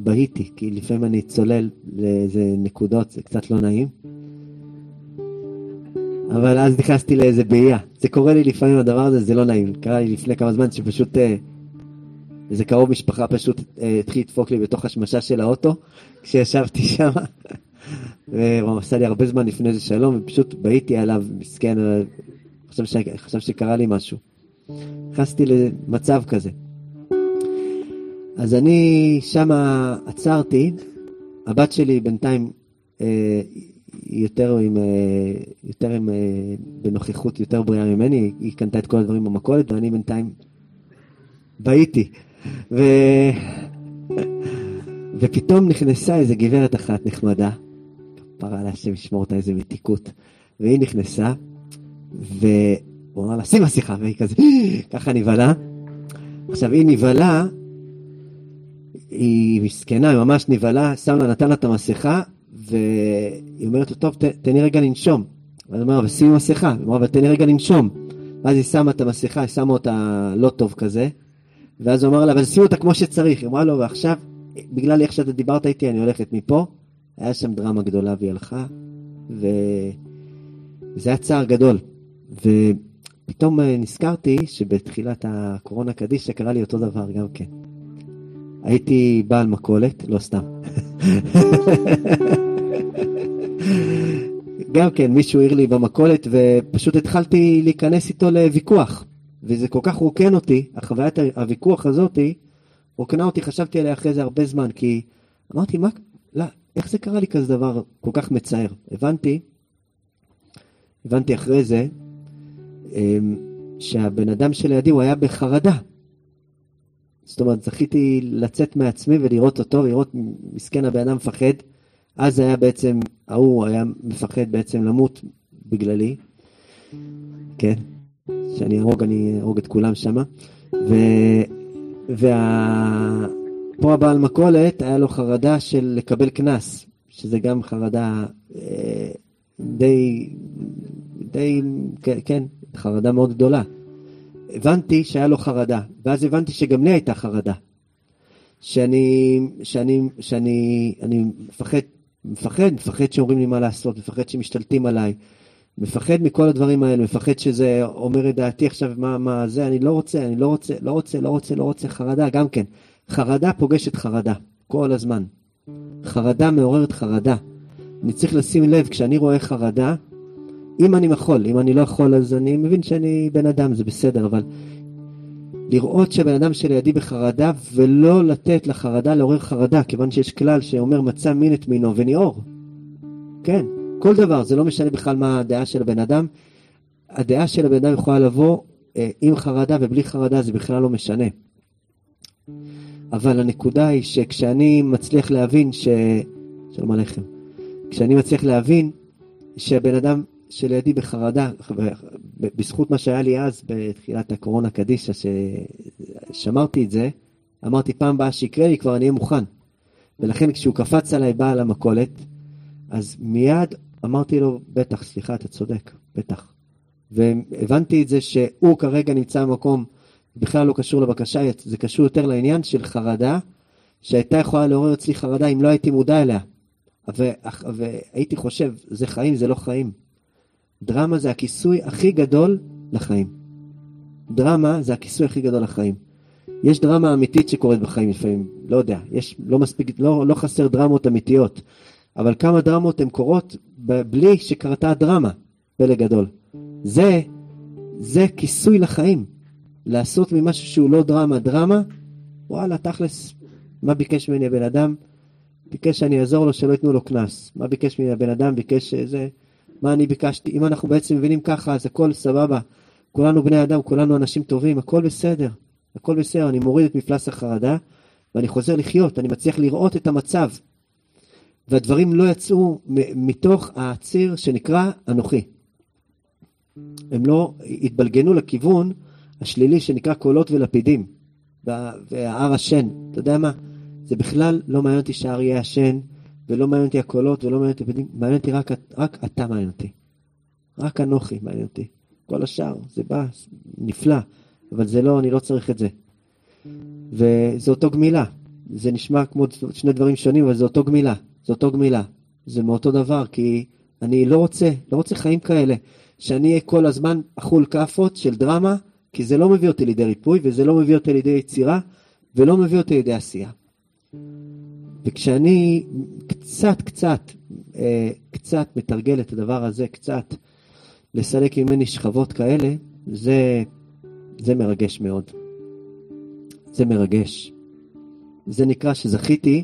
ובהיתי, כי לפעמים אני צולל לאיזה נקודות, זה קצת לא נעים. אבל אז נכנסתי לאיזה בעייה. זה קורה לי לפעמים הדבר הזה, זה לא נעים. קרה לי לפני כמה זמן שפשוט... אה, איזה קרוב משפחה פשוט אה, התחיל לדפוק לי בתוך השמשה של האוטו, כשישבתי שם. *laughs* והוא עשה לי הרבה זמן לפני זה שלום, ופשוט בהיתי עליו, מסכן, אה, חשב, ש... חשב שקרה לי משהו. נכנסתי למצב כזה. אז אני שם עצרתי, הבת שלי בינתיים אה, יותר, עם, אה, יותר עם, אה, בנוכחות יותר בריאה ממני, היא קנתה את כל הדברים במכולת, ואני בינתיים בהיתי. ו... ופתאום נכנסה איזה גברת אחת נחמדה, כפרה לה השם ישמור אותה איזה מתיקות, והיא נכנסה, והוא אמר לה, שים מסכה, והיא כזה, ככה נבהלה. עכשיו, היא נבהלה, היא מסכנה, היא ממש נבהלה, שם לה, נתן לה את המסכה, והיא אומרת לו, טוב, תן לי רגע לנשום. ואז הוא אומר, אבל שימי מסכה. היא אומרת, אבל תן לי רגע לנשום. ואז היא שמה את המסכה, היא שמה אותה לא טוב כזה, ואז הוא אמר לה, אבל שים אותה כמו שצריך. היא אמרה לו, ועכשיו, בגלל איך שאתה דיברת איתי, אני הולכת מפה. היה שם דרמה גדולה והיא הלכה, וזה היה צער גדול. ופתאום אה, נזכרתי שבתחילת הקורונה קדישא קרה לי אותו דבר גם כן. הייתי בעל מכולת, לא סתם. גם כן, מישהו העיר לי במכולת, ופשוט התחלתי להיכנס איתו לוויכוח. וזה כל כך רוקן אותי, החוויית הוויכוח הזאתי, רוקנה אותי, חשבתי עליה אחרי זה הרבה זמן, כי אמרתי, מה, לא, איך זה קרה לי כזה דבר כל כך מצער? הבנתי, הבנתי אחרי זה, אמ, שהבן אדם שלידי הוא היה בחרדה. זאת אומרת, זכיתי לצאת מעצמי ולראות אותו, ולראות מסכן הבן אדם מפחד. אז היה בעצם, ההוא היה מפחד בעצם למות בגללי, כן, שאני אהרוג, אני אהרוג את כולם שם. ו... וה... פה הבעל מכולת, היה לו חרדה של לקבל קנס, שזה גם חרדה אה, די, די, כן, כן, חרדה מאוד גדולה. הבנתי שהיה לו חרדה, ואז הבנתי שגם לי הייתה חרדה. שאני, שאני, שאני, אני מפחד, מפחד, מפחד שאומרים לי מה לעשות, מפחד שמשתלטים עליי, מפחד מכל הדברים האלה, מפחד שזה אומר את דעתי עכשיו, מה, מה זה, אני לא רוצה, אני לא רוצה, לא רוצה, לא רוצה, לא רוצה, חרדה גם כן. חרדה פוגשת חרדה, כל הזמן. חרדה מעוררת חרדה. אני צריך לשים לב, כשאני רואה חרדה, אם אני יכול, אם אני לא יכול, אז אני מבין שאני בן אדם, זה בסדר, אבל לראות שהבן אדם שלידי בחרדה, ולא לתת לחרדה לעורר חרדה, כיוון שיש כלל שאומר מצא מין את מינו וניעור. כן, כל דבר, זה לא משנה בכלל מה הדעה של הבן אדם. הדעה של הבן אדם יכולה לבוא אה, עם חרדה ובלי חרדה, זה בכלל לא משנה. אבל הנקודה היא שכשאני מצליח להבין ש... שלום עליכם. כשאני מצליח להבין שהבן אדם שלידי בחרדה, בזכות מה שהיה לי אז בתחילת הקורונה קדישא, ששמרתי את זה, אמרתי פעם הבאה שיקרה לי כבר אני אהיה מוכן. ולכן כשהוא קפץ עליי בעל המכולת, אז מיד אמרתי לו, בטח, סליחה, אתה צודק, בטח. והבנתי את זה שהוא כרגע נמצא במקום בכלל לא קשור לבקשה, זה קשור יותר לעניין של חרדה, שהייתה יכולה לעורר אצלי חרדה אם לא הייתי מודע אליה. והייתי חושב, זה חיים, זה לא חיים. דרמה זה הכיסוי הכי גדול לחיים. דרמה זה הכיסוי הכי גדול לחיים. יש דרמה אמיתית שקורית בחיים לפעמים, לא יודע, יש לא מספיק, לא, לא חסר דרמות אמיתיות, אבל כמה דרמות הן קורות בלי שקרתה דרמה, פלא גדול. זה, זה כיסוי לחיים. לעשות ממשהו שהוא לא דרמה, דרמה, וואלה, תכלס, מה ביקש ממני הבן אדם? ביקש שאני אעזור לו שלא ייתנו לו קנס. מה ביקש ממני הבן אדם? ביקש איזה... מה אני ביקשתי? אם אנחנו בעצם מבינים ככה, אז הכל סבבה. כולנו בני אדם, כולנו אנשים טובים, הכל בסדר. הכל בסדר, אני מוריד את מפלס החרדה, ואני חוזר לחיות, אני מצליח לראות את המצב. והדברים לא יצאו מתוך הציר שנקרא אנוכי. הם לא התבלגנו לכיוון השלילי שנקרא קולות ולפידים, וההר השן, אתה יודע מה? זה בכלל לא מעניין אותי שההר יהיה השן, ולא מעניין אותי הקולות, ולא מעניין אותי הפידים, מעניין אותי רק, רק אתה מעניין אותי. רק אנוכי מעניין אותי. כל השאר, זה בא, נפלא, אבל זה לא, אני לא צריך את זה. וזה אותו גמילה. זה נשמע כמו שני דברים שונים, אבל זה אותו גמילה. זה אותו גמילה. זה מאותו דבר, כי אני לא רוצה, לא רוצה חיים כאלה, שאני אהיה כל הזמן אכול כאפות של דרמה, כי זה לא מביא אותי לידי ריפוי, וזה לא מביא אותי לידי יצירה, ולא מביא אותי לידי עשייה. וכשאני קצת, קצת, אה, קצת מתרגל את הדבר הזה, קצת לסלק ממני שכבות כאלה, זה, זה מרגש מאוד. זה מרגש. זה נקרא שזכיתי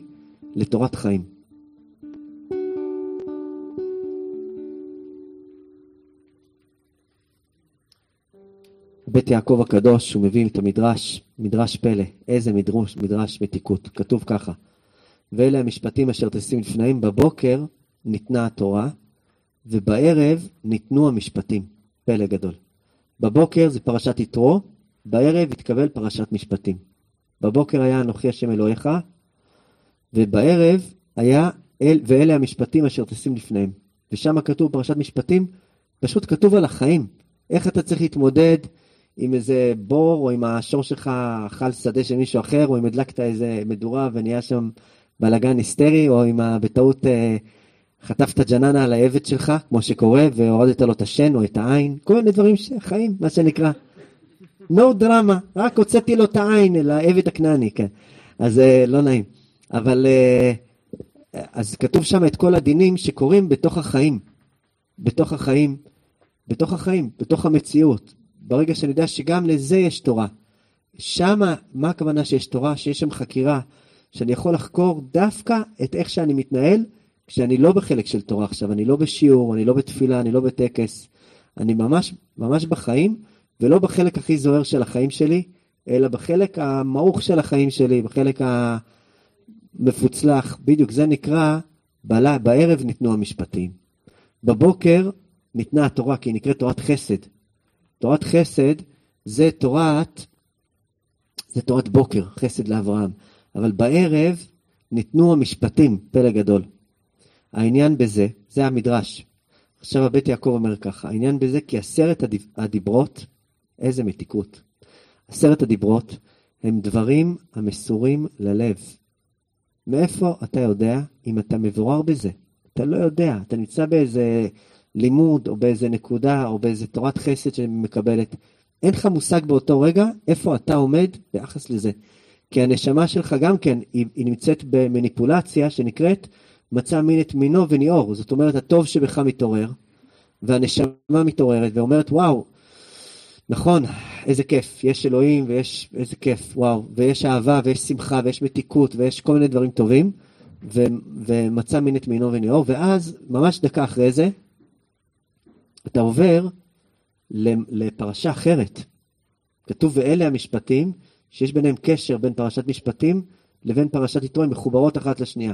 לתורת חיים. בית יעקב הקדוש, הוא מביא את המדרש, מדרש פלא. איזה מדרוש, מדרש מתיקות. כתוב ככה: ואלה המשפטים אשר תשים לפניהם, בבוקר ניתנה התורה, ובערב ניתנו המשפטים. פלא גדול. בבוקר זה פרשת יתרו, בערב התקבל פרשת משפטים. בבוקר היה אנוכי השם אלוהיך, ובערב היה אל, ואלה המשפטים אשר תשים לפניהם. ושם כתוב פרשת משפטים, פשוט כתוב על החיים. איך אתה צריך להתמודד עם איזה בור, או אם השור שלך אכל שדה של מישהו אחר, או אם הדלקת איזה מדורה ונהיה שם בלאגן היסטרי, או אם בטעות אה, חטפת ג'ננה על העבד שלך, כמו שקורה, והורדת לו את השן או את העין, כל מיני דברים שחיים, מה שנקרא. no דרמה, רק הוצאתי לו את העין לעבד הכנעני, כן. אז אה, לא נעים. אבל, אה, אז כתוב שם את כל הדינים שקורים בתוך החיים. בתוך החיים, בתוך החיים, בתוך המציאות. ברגע שאני יודע שגם לזה יש תורה. שמה, מה הכוונה שיש תורה? שיש שם חקירה, שאני יכול לחקור דווקא את איך שאני מתנהל, כשאני לא בחלק של תורה עכשיו, אני לא בשיעור, אני לא בתפילה, אני לא בטקס, אני ממש, ממש בחיים, ולא בחלק הכי זוהר של החיים שלי, אלא בחלק המעוך של החיים שלי, בחלק המפוצלח. בדיוק, זה נקרא, בערב ניתנו המשפטים. בבוקר ניתנה התורה, כי היא נקראת תורת חסד. תורת חסד זה תורת, זה תורת בוקר, חסד לאברהם. אבל בערב ניתנו המשפטים, פלא גדול. העניין בזה, זה המדרש. עכשיו הבית יעקב אומר ככה, העניין בזה כי עשרת הדיברות, איזה מתיקות. עשרת הדיברות הם דברים המסורים ללב. מאיפה אתה יודע אם אתה מבורר בזה? אתה לא יודע, אתה נמצא באיזה לימוד או באיזה נקודה או באיזה תורת חסד שמקבלת. אין לך מושג באותו רגע איפה אתה עומד ביחס לזה. כי הנשמה שלך גם כן, היא, היא נמצאת במניפולציה שנקראת מצא מין את מינו וניעור. זאת אומרת, הטוב שבך מתעורר, והנשמה מתעוררת ואומרת, וואו, נכון, איזה כיף, יש אלוהים ויש, איזה כיף, וואו, ויש אהבה ויש שמחה ויש מתיקות ויש כל מיני דברים טובים, ו, ומצא מין את מינו וניעור, ואז, ממש דקה אחרי זה, אתה עובר לפרשה אחרת. כתוב, ואלה המשפטים, שיש ביניהם קשר בין פרשת משפטים לבין פרשת יתרו, הן מחוברות אחת לשנייה.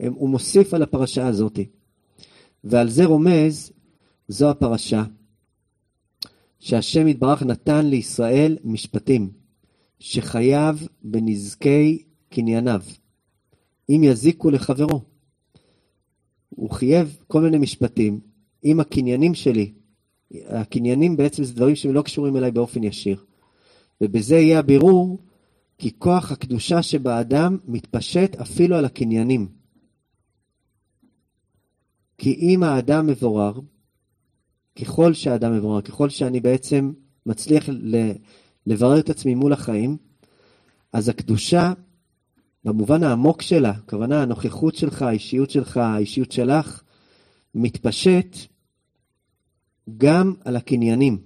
הם, הוא מוסיף על הפרשה הזאת. ועל זה רומז, זו הפרשה, שהשם יתברך נתן לישראל משפטים, שחייב בנזקי קנייניו, אם יזיקו לחברו. הוא חייב כל מיני משפטים עם הקניינים שלי. הקניינים בעצם זה דברים שהם לא קשורים אליי באופן ישיר. ובזה יהיה הבירור כי כוח הקדושה שבאדם מתפשט אפילו על הקניינים. כי אם האדם מבורר, ככל שהאדם מבורר, ככל שאני בעצם מצליח לברר את עצמי מול החיים, אז הקדושה, במובן העמוק שלה, הכוונה הנוכחות שלך, האישיות שלך, האישיות שלך, מתפשט גם על הקניינים,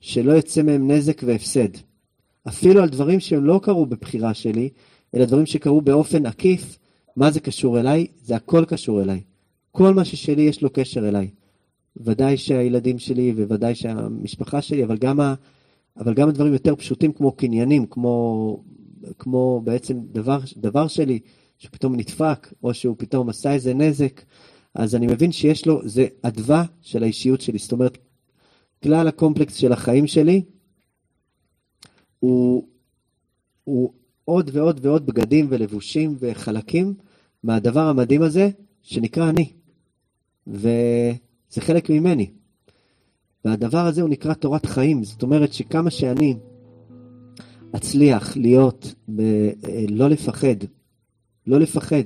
שלא יצא מהם נזק והפסד. אפילו על דברים שהם לא קרו בבחירה שלי, אלא דברים שקרו באופן עקיף. מה זה קשור אליי? זה הכל קשור אליי. כל מה ששלי יש לו קשר אליי. ודאי שהילדים שלי וודאי שהמשפחה שלי, אבל גם, ה, אבל גם הדברים יותר פשוטים כמו קניינים, כמו, כמו בעצם דבר, דבר שלי שפתאום נדפק, או שהוא פתאום עשה איזה נזק, אז אני מבין שיש לו, זה אדווה של האישיות שלי. זאת אומרת, כלל הקומפלקס של החיים שלי הוא, הוא עוד ועוד ועוד בגדים ולבושים וחלקים מהדבר המדהים הזה שנקרא אני. וזה חלק ממני. והדבר הזה הוא נקרא תורת חיים. זאת אומרת שכמה שאני אצליח להיות, ב, לא לפחד, לא לפחד,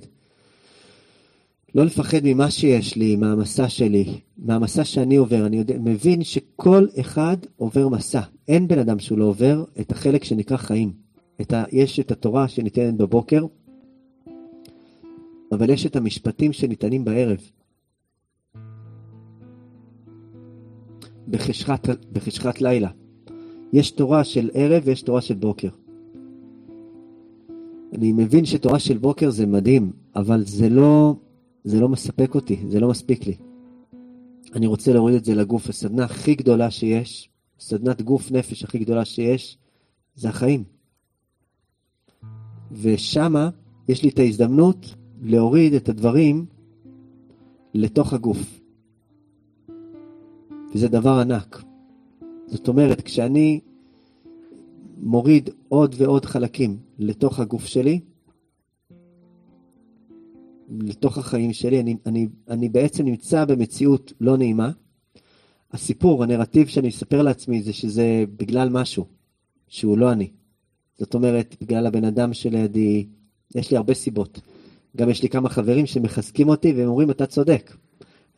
לא לפחד ממה שיש לי, מהמסע שלי, מהמסע שאני עובר. אני יודע, מבין שכל אחד עובר מסע. אין בן אדם שהוא לא עובר את החלק שנקרא חיים. את ה, יש את התורה שניתנת בבוקר, אבל יש את המשפטים שניתנים בערב. בחשכת, בחשכת לילה. יש תורה של ערב ויש תורה של בוקר. אני מבין שתורה של בוקר זה מדהים, אבל זה לא, זה לא מספק אותי, זה לא מספיק לי. אני רוצה להוריד את זה לגוף. הסדנה הכי גדולה שיש, סדנת גוף נפש הכי גדולה שיש, זה החיים. ושמה יש לי את ההזדמנות להוריד את הדברים לתוך הגוף. וזה דבר ענק. זאת אומרת, כשאני מוריד עוד ועוד חלקים לתוך הגוף שלי, לתוך החיים שלי, אני, אני, אני בעצם נמצא במציאות לא נעימה, הסיפור, הנרטיב שאני אספר לעצמי זה שזה בגלל משהו, שהוא לא אני. זאת אומרת, בגלל הבן אדם שלידי, יש לי הרבה סיבות. גם יש לי כמה חברים שמחזקים אותי והם אומרים, אתה צודק.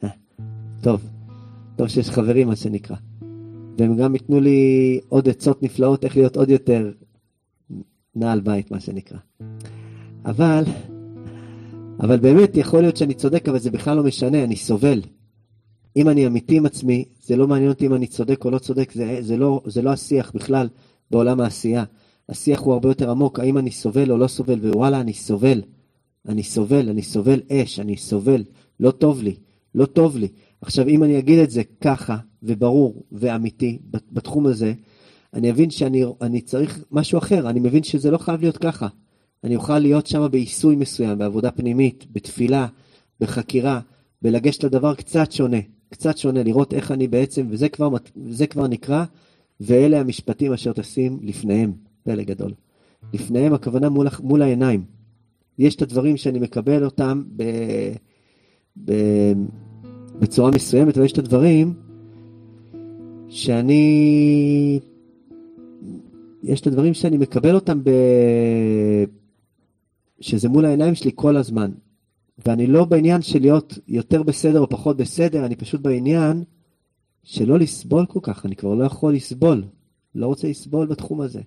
אה, טוב, טוב שיש חברים, מה שנקרא. והם גם ייתנו לי עוד עצות נפלאות איך להיות עוד יותר נעל בית, מה שנקרא. אבל, אבל באמת יכול להיות שאני צודק, אבל זה בכלל לא משנה, אני סובל. אם אני אמיתי עם עצמי, זה לא מעניין אותי אם אני צודק או לא צודק, זה, זה, לא, זה לא השיח בכלל בעולם העשייה. השיח הוא הרבה יותר עמוק, האם אני סובל או לא סובל, ווואלה, אני סובל. אני סובל, אני סובל אש, אני סובל, לא טוב לי, לא טוב לי. עכשיו, אם אני אגיד את זה ככה, וברור ואמיתי בתחום הזה, אני אבין שאני צריך משהו אחר, אני מבין שזה לא חייב להיות ככה. אני אוכל להיות שם בעיסוי מסוים, בעבודה פנימית, בתפילה, בחקירה, ולגשת לדבר קצת שונה, קצת שונה, לראות איך אני בעצם, וזה כבר, וזה כבר נקרא, ואלה המשפטים אשר תשים לפניהם, פלא גדול. לפניהם הכוונה מול, מול העיניים. יש את הדברים שאני מקבל אותם ב, ב, בצורה מסוימת, ויש את הדברים שאני... יש את הדברים שאני מקבל אותם ב... שזה מול העיניים שלי כל הזמן. ואני לא בעניין של להיות יותר בסדר או פחות בסדר, אני פשוט בעניין שלא לסבול כל כך, אני כבר לא יכול לסבול. לא רוצה לסבול בתחום הזה.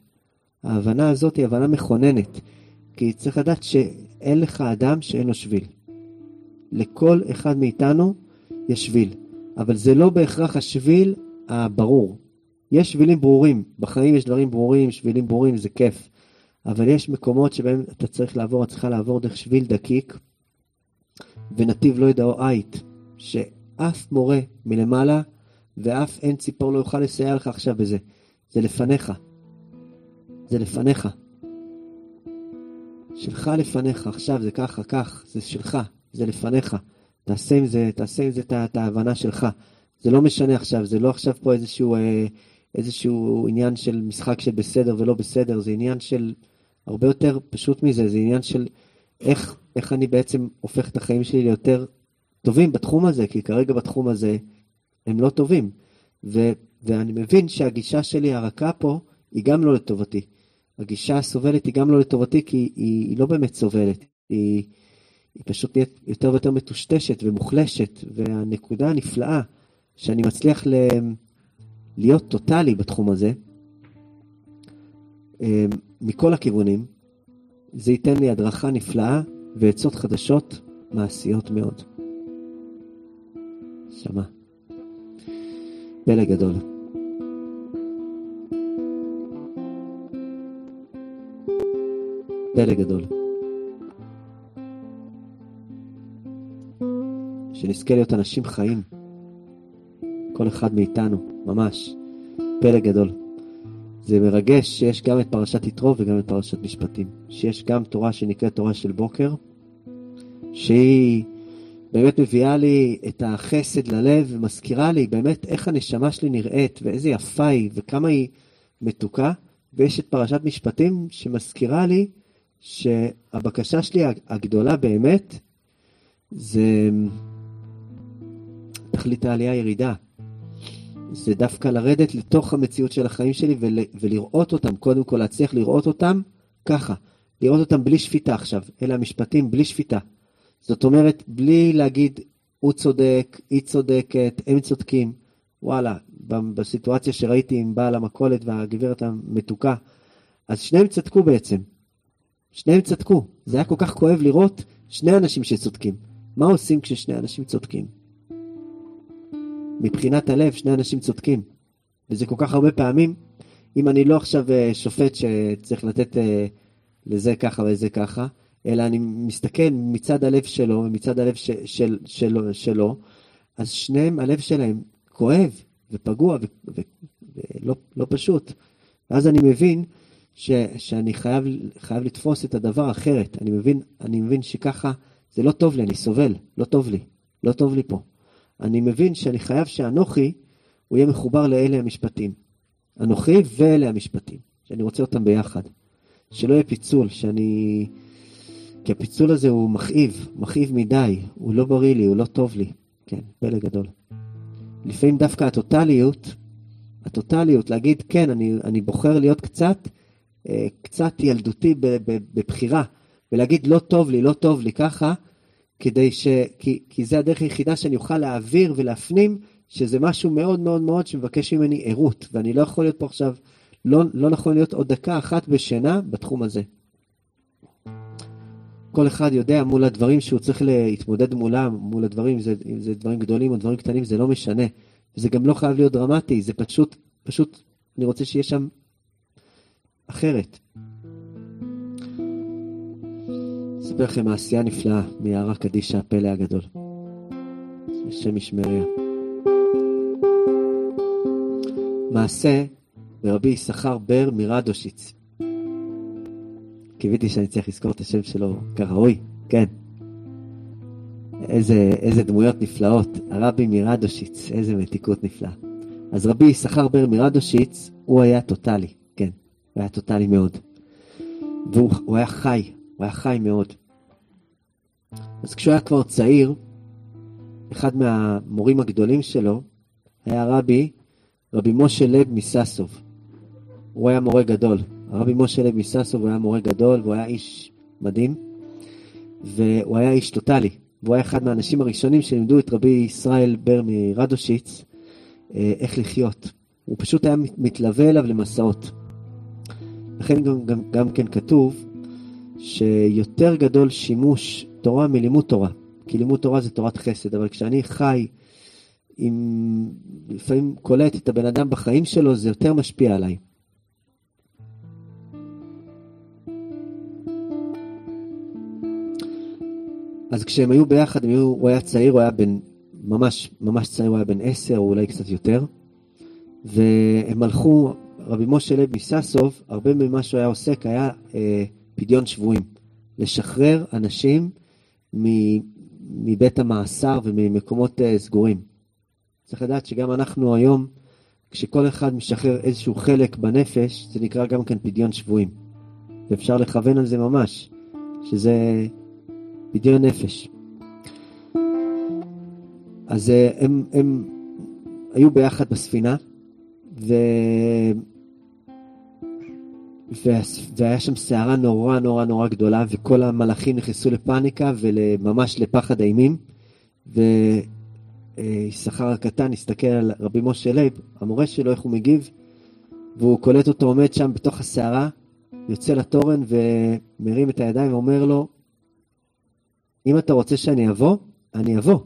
ההבנה הזאת היא הבנה מכוננת, כי צריך לדעת שאין לך אדם שאין לו שביל. לכל אחד מאיתנו יש שביל, אבל זה לא בהכרח השביל הברור. יש שבילים ברורים, בחיים יש דברים ברורים, שבילים ברורים, זה כיף. אבל יש מקומות שבהם אתה צריך לעבור, את צריכה לעבור דרך שביל דקיק, ונתיב לא ידעו עית, שאף מורה מלמעלה ואף אין ציפור לא יוכל לסייע לך עכשיו בזה. זה לפניך. זה לפניך. שלך לפניך, עכשיו זה ככה, כך, זה שלך, זה לפניך. תעשה עם זה, תעשה עם זה את ההבנה שלך. זה לא משנה עכשיו, זה לא עכשיו פה איזשהו, אה, איזשהו עניין של משחק של בסדר ולא בסדר, זה עניין של הרבה יותר פשוט מזה, זה עניין של איך, איך אני בעצם הופך את החיים שלי ליותר טובים בתחום הזה, כי כרגע בתחום הזה הם לא טובים. ו, ואני מבין שהגישה שלי הרכה פה היא גם לא לטובתי. הגישה הסובלת היא גם לא לטובתי, כי היא, היא לא באמת סובלת. היא, היא פשוט נהיית יותר ויותר מטושטשת ומוחלשת, והנקודה הנפלאה שאני מצליח ל... להיות טוטאלי בתחום הזה, אמ, מכל הכיוונים, זה ייתן לי הדרכה נפלאה ועצות חדשות מעשיות מאוד. שמע. פלא גדול. פלא גדול. שנזכה להיות אנשים חיים. כל אחד מאיתנו, ממש. פלא גדול. זה מרגש שיש גם את פרשת יתרו וגם את פרשת משפטים. שיש גם תורה שנקראת תורה של בוקר, שהיא באמת מביאה לי את החסד ללב ומזכירה לי באמת איך הנשמה שלי נראית ואיזה יפה היא וכמה היא מתוקה. ויש את פרשת משפטים שמזכירה לי שהבקשה שלי הגדולה באמת זה תכלית העלייה ירידה. זה דווקא לרדת לתוך המציאות של החיים שלי ול, ולראות אותם, קודם כל להצליח לראות אותם ככה, לראות אותם בלי שפיטה עכשיו, אלה המשפטים בלי שפיטה. זאת אומרת, בלי להגיד, הוא צודק, היא צודקת, הם צודקים. וואלה, בסיטואציה שראיתי עם בעל המכולת והגברת המתוקה, אז שניהם צדקו בעצם. שניהם צדקו. זה היה כל כך כואב לראות שני אנשים שצודקים. מה עושים כששני אנשים צודקים? מבחינת הלב, שני אנשים צודקים. וזה כל כך הרבה פעמים, אם אני לא עכשיו אה, שופט שצריך לתת אה, לזה ככה ולזה ככה, אלא אני מסתכל מצד הלב שלו ומצד הלב ש, של, של, שלו, אז שניהם, הלב שלהם כואב ופגוע ולא לא פשוט. ואז אני מבין ש, שאני חייב, חייב לתפוס את הדבר אחרת. אני מבין, אני מבין שככה זה לא טוב לי, אני סובל, לא טוב לי, לא טוב לי פה. אני מבין שאני חייב שאנוכי, הוא יהיה מחובר לאלה המשפטים. אנוכי ואלה המשפטים, שאני רוצה אותם ביחד. שלא יהיה פיצול, שאני... כי הפיצול הזה הוא מכאיב, מכאיב מדי, הוא לא בריא לי, הוא לא טוב לי. כן, פלא גדול. לפעמים דווקא הטוטליות, הטוטליות, להגיד, כן, אני, אני בוחר להיות קצת, אה, קצת ילדותי בבחירה, ולהגיד, לא טוב לי, לא טוב לי, ככה, כדי ש... כי, כי זה הדרך היחידה שאני אוכל להעביר ולהפנים שזה משהו מאוד מאוד מאוד שמבקש ממני ערות, ואני לא יכול להיות פה עכשיו, לא, לא נכון להיות עוד דקה אחת בשינה בתחום הזה. כל אחד יודע מול הדברים שהוא צריך להתמודד מולם, מול הדברים, אם זה, אם זה דברים גדולים או דברים קטנים, זה לא משנה. וזה גם לא חייב להיות דרמטי, זה פשוט, פשוט, אני רוצה שיהיה שם אחרת. אספר לכם מעשייה נפלאה מיערה קדישא, הפלא הגדול. השם ישמריה. מעשה ברבי יששכר בר מרדושיץ. קיוויתי שאני צריך לזכור את השם שלו כראוי, כן. איזה, איזה דמויות נפלאות. הרבי מרדושיץ, איזה מתיקות נפלאה. אז רבי יששכר בר מרדושיץ, הוא היה טוטאלי, כן. הוא היה טוטאלי מאוד. והוא היה חי, הוא היה חי מאוד. אז כשהוא היה כבר צעיר, אחד מהמורים הגדולים שלו היה רבי, רבי משה לב מססוב. הוא היה מורה גדול. הרבי משה לב מססוב היה מורה גדול, והוא היה איש מדהים, והוא היה איש טוטאלי. והוא היה אחד מהאנשים הראשונים שלימדו את רבי ישראל בר מרדושיץ אה, איך לחיות. הוא פשוט היה מתלווה אליו למסעות. לכן גם, גם, גם כן כתוב שיותר גדול שימוש תורה מלימוד תורה. כי לימוד תורה זה תורת חסד, אבל כשאני חי עם, לפעמים קולט את הבן אדם בחיים שלו, זה יותר משפיע עליי. אז כשהם היו ביחד, היו, הוא היה צעיר, הוא היה בן, ממש, ממש צעיר, הוא היה בן עשר, או אולי קצת יותר, והם הלכו, רבי משה לב מססוב, הרבה ממה שהוא היה עוסק היה אה, פדיון שבויים. לשחרר אנשים מבית המאסר וממקומות אה, סגורים. צריך לדעת שגם אנחנו היום, כשכל אחד משחרר איזשהו חלק בנפש, זה נקרא גם כן פדיון שבויים. ואפשר לכוון על זה ממש, שזה פדיון נפש. אז אה, הם, הם היו ביחד בספינה, ו... והיה שם סערה נורא נורא נורא גדולה, וכל המלאכים נכנסו לפאניקה וממש לפחד אימים. ויששכר הקטן הסתכל על רבי משה לייב, המורה שלו, איך הוא מגיב, והוא קולט אותו עומד שם בתוך הסערה, יוצא לתורן ומרים את הידיים ואומר לו, אם אתה רוצה שאני אבוא, אני אבוא.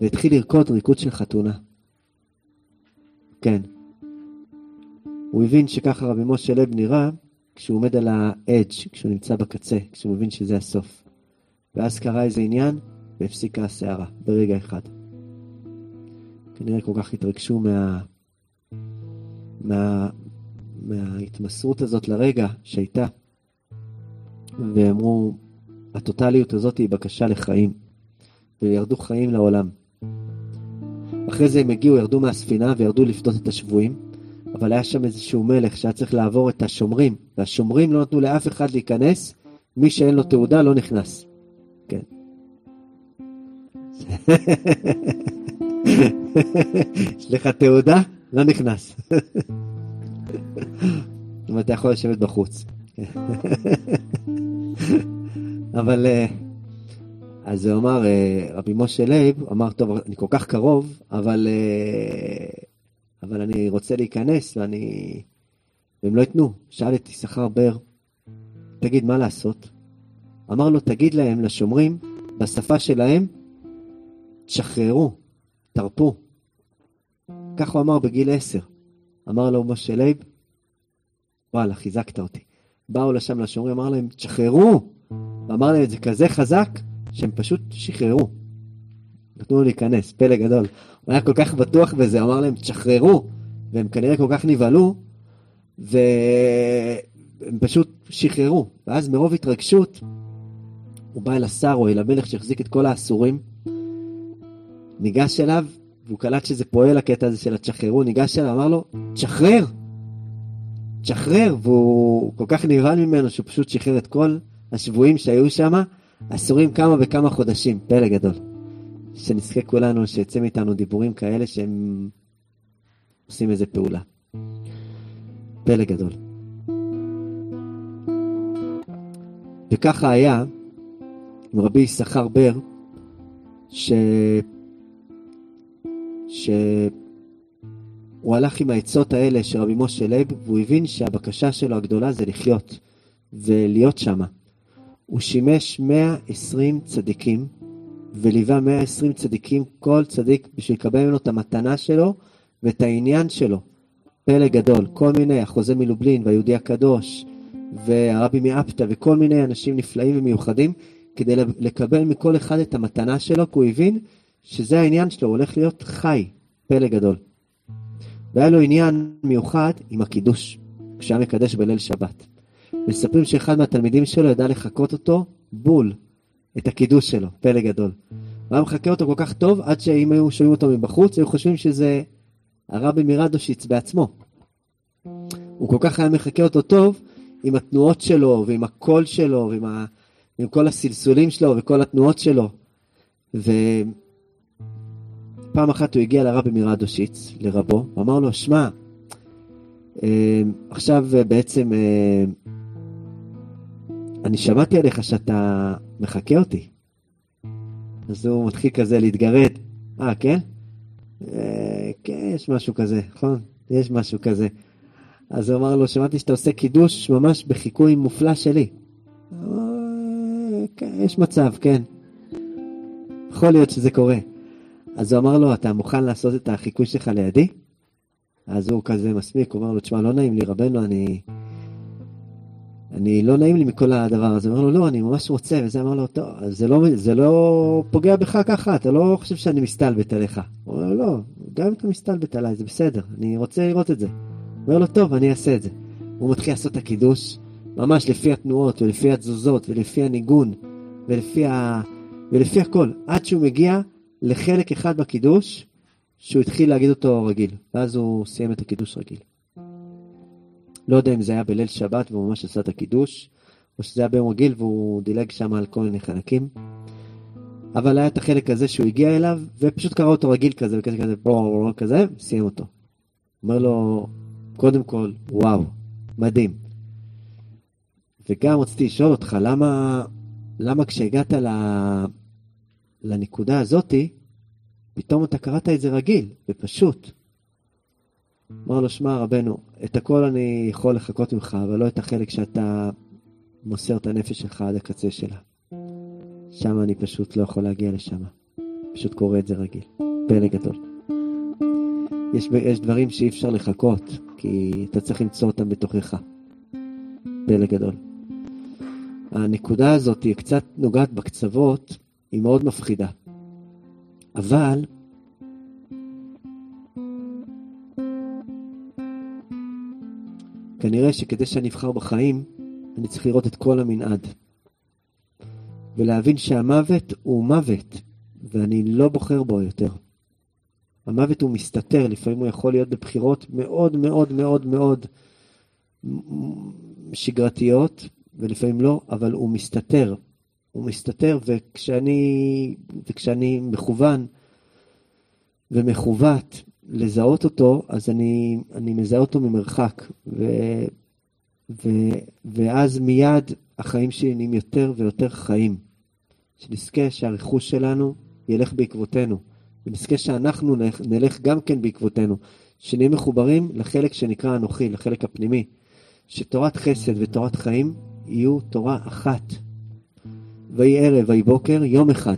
והתחיל לרקוד ריקוד של חתונה. כן. הוא הבין שככה רבי משה לב נראה כשהוא עומד על האדג', כשהוא נמצא בקצה, כשהוא מבין שזה הסוף. ואז קרה איזה עניין, והפסיקה הסערה, ברגע אחד. כנראה כל כך התרגשו מה... מה... מההתמסרות הזאת לרגע שהייתה, ואמרו, הטוטליות הזאת היא בקשה לחיים, וירדו חיים לעולם. אחרי זה הם הגיעו, ירדו מהספינה וירדו לפדות את השבויים, אבל היה שם איזשהו מלך שהיה צריך לעבור את השומרים, והשומרים לא נתנו לאף אחד להיכנס, מי שאין לו תעודה לא נכנס. כן. *laughs* יש לך תעודה? לא נכנס. *laughs* זאת אומרת, אתה יכול לשבת בחוץ. *laughs* אבל, אה, אז הוא אמר, אה, רבי משה לייב, אמר, טוב, אני כל כך קרוב, אבל אה, אבל אני רוצה להיכנס ואני... והם לא ייתנו. שאל את יששכר בר, תגיד, מה לעשות? אמר לו, תגיד להם, לשומרים, בשפה שלהם, תשחררו, תרפו. כך הוא אמר בגיל עשר. אמר לו משה לייב, וואלה, חיזקת אותי. באו לשם לשומרים, אמר להם, תשחררו. ואמר להם את זה כזה חזק, שהם פשוט שחררו. נתנו לו להיכנס, פלא גדול. הוא היה כל כך בטוח בזה, אמר להם, תשחררו, והם כנראה כל כך נבהלו, והם פשוט שחררו. ואז מרוב התרגשות, הוא בא אל השר או אל המלך שהחזיק את כל האסורים, ניגש אליו, והוא קלט שזה פועל הקטע הזה של התשחררו, ניגש אליו, אמר לו, תשחרר, תשחרר, והוא כל כך נבהל ממנו שהוא פשוט שחרר את כל השבויים שהיו שם, אסורים כמה וכמה חודשים, פלא גדול. שנזכה כולנו, שיצא מאיתנו דיבורים כאלה שהם עושים איזה פעולה. פלא גדול. וככה היה עם רבי יששכר בר, ש... ש... הוא הלך עם העצות האלה של רבי משה לייב, והוא הבין שהבקשה שלו הגדולה זה לחיות ולהיות שמה. הוא שימש 120 צדיקים, וליווה 120 צדיקים, כל צדיק בשביל לקבל ממנו את המתנה שלו ואת העניין שלו. פלא גדול, כל מיני, החוזה מלובלין והיהודי הקדוש, והרבי מאפתא, וכל מיני אנשים נפלאים ומיוחדים, כדי לקבל מכל אחד את המתנה שלו, כי הוא הבין שזה העניין שלו, הוא הולך להיות חי, פלא גדול. והיה לו עניין מיוחד עם הקידוש, כשהיה מקדש בליל שבת. מספרים שאחד מהתלמידים שלו ידע לחקות אותו בול, את הקידוש שלו, פלא גדול. הוא היה מחקה אותו כל כך טוב, עד שאם היו שומעים אותו מבחוץ, היו חושבים שזה הרבי מרדושיץ בעצמו. הוא כל כך היה מחקה אותו טוב, עם התנועות שלו, ועם הקול שלו, ועם ה... עם כל הסלסולים שלו, וכל התנועות שלו. ו... פעם אחת הוא הגיע לרבי מרדושיץ, לרבו, ואמר לו, שמע, אה, עכשיו אה, בעצם אה, אני שמעתי עליך שאתה מחקה אותי. אז הוא מתחיל כזה להתגרד. אה, כן? כן, יש משהו כזה, נכון? יש משהו כזה. אז הוא אמר לו, שמעתי שאתה עושה קידוש ממש בחיקוי מופלא שלי. כן, יש מצב, כן. יכול להיות שזה קורה. אז הוא אמר לו, אתה מוכן לעשות את החיקוי שלך לידי? אז הוא כזה מסמיק, הוא אמר לו, תשמע, לא נעים לי, רבנו, אני... אני, לא נעים לי מכל הדבר הזה. אמר לו, לא, אני ממש רוצה, וזה אמר לו, טוב, זה לא, זה לא פוגע בך ככה, אתה לא חושב שאני מסתלבט עליך. הוא אומר לו, לא, גם אם אתה מסתלבט עליי, זה בסדר, אני רוצה לראות את זה. אומר לו, טוב, אני אעשה את זה. הוא מתחיל לעשות את הקידוש, ממש לפי התנועות, ולפי התזוזות, ולפי הניגון, ולפי, ה... ולפי הכל, עד שהוא מגיע לחלק אחד בקידוש, שהוא התחיל להגיד אותו רגיל, ואז הוא סיים את הקידוש רגיל. לא יודע אם זה היה בליל שבת והוא ממש עשה את הקידוש, או שזה היה ביום רגיל והוא דילג שם על כל מיני חלקים. אבל היה את החלק הזה שהוא הגיע אליו, ופשוט קרא אותו רגיל כזה, וכזה כזה, בואו, כזה, סיים אותו. אומר לו, קודם כל, וואו, מדהים. וגם רציתי לשאול אותך, למה, למה כשהגעת ל... לנקודה הזאתי, פתאום אתה קראת את זה רגיל ופשוט. אמר לו, שמע רבנו, את הכל אני יכול לחכות ממך, אבל לא את החלק שאתה מוסר את הנפש שלך עד הקצה שלה. שם אני פשוט לא יכול להגיע לשם. פשוט קורא את זה רגיל. פלא גדול. יש, יש דברים שאי אפשר לחכות, כי אתה צריך למצוא אותם בתוכך. פלא גדול. הנקודה הזאת היא קצת נוגעת בקצוות, היא מאוד מפחידה. אבל כנראה שכדי שאני אבחר בחיים, אני צריך לראות את כל המנעד. ולהבין שהמוות הוא מוות, ואני לא בוחר בו יותר. המוות הוא מסתתר, לפעמים הוא יכול להיות בבחירות מאוד מאוד מאוד מאוד שגרתיות, ולפעמים לא, אבל הוא מסתתר. הוא מסתתר, וכשאני, וכשאני מכוון ומכוות לזהות אותו, אז אני, אני מזהה אותו ממרחק, ו, ו, ואז מיד החיים שלי נהיים יותר ויותר חיים. שנזכה שהרכוש שלנו ילך בעקבותינו, ונזכה שאנחנו נלך גם כן בעקבותינו, שנהיה מחוברים לחלק שנקרא אנוכי, לחלק הפנימי, שתורת חסד ותורת חיים יהיו תורה אחת. ויהי ערב ויהי בוקר, יום אחד,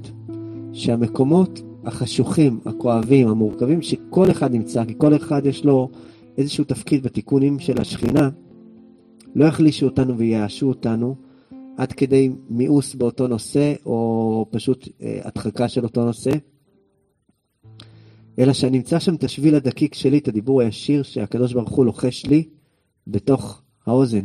שהמקומות החשוכים, הכואבים, המורכבים, שכל אחד נמצא, כי כל אחד יש לו איזשהו תפקיד בתיקונים של השכינה, לא יחלישו אותנו וייאשו אותנו עד כדי מיאוס באותו נושא, או פשוט אה, הדחקה של אותו נושא, אלא שאני אמצא שם את השביל הדקיק שלי, את הדיבור הישיר שהקדוש ברוך הוא לוחש לי בתוך האוזן.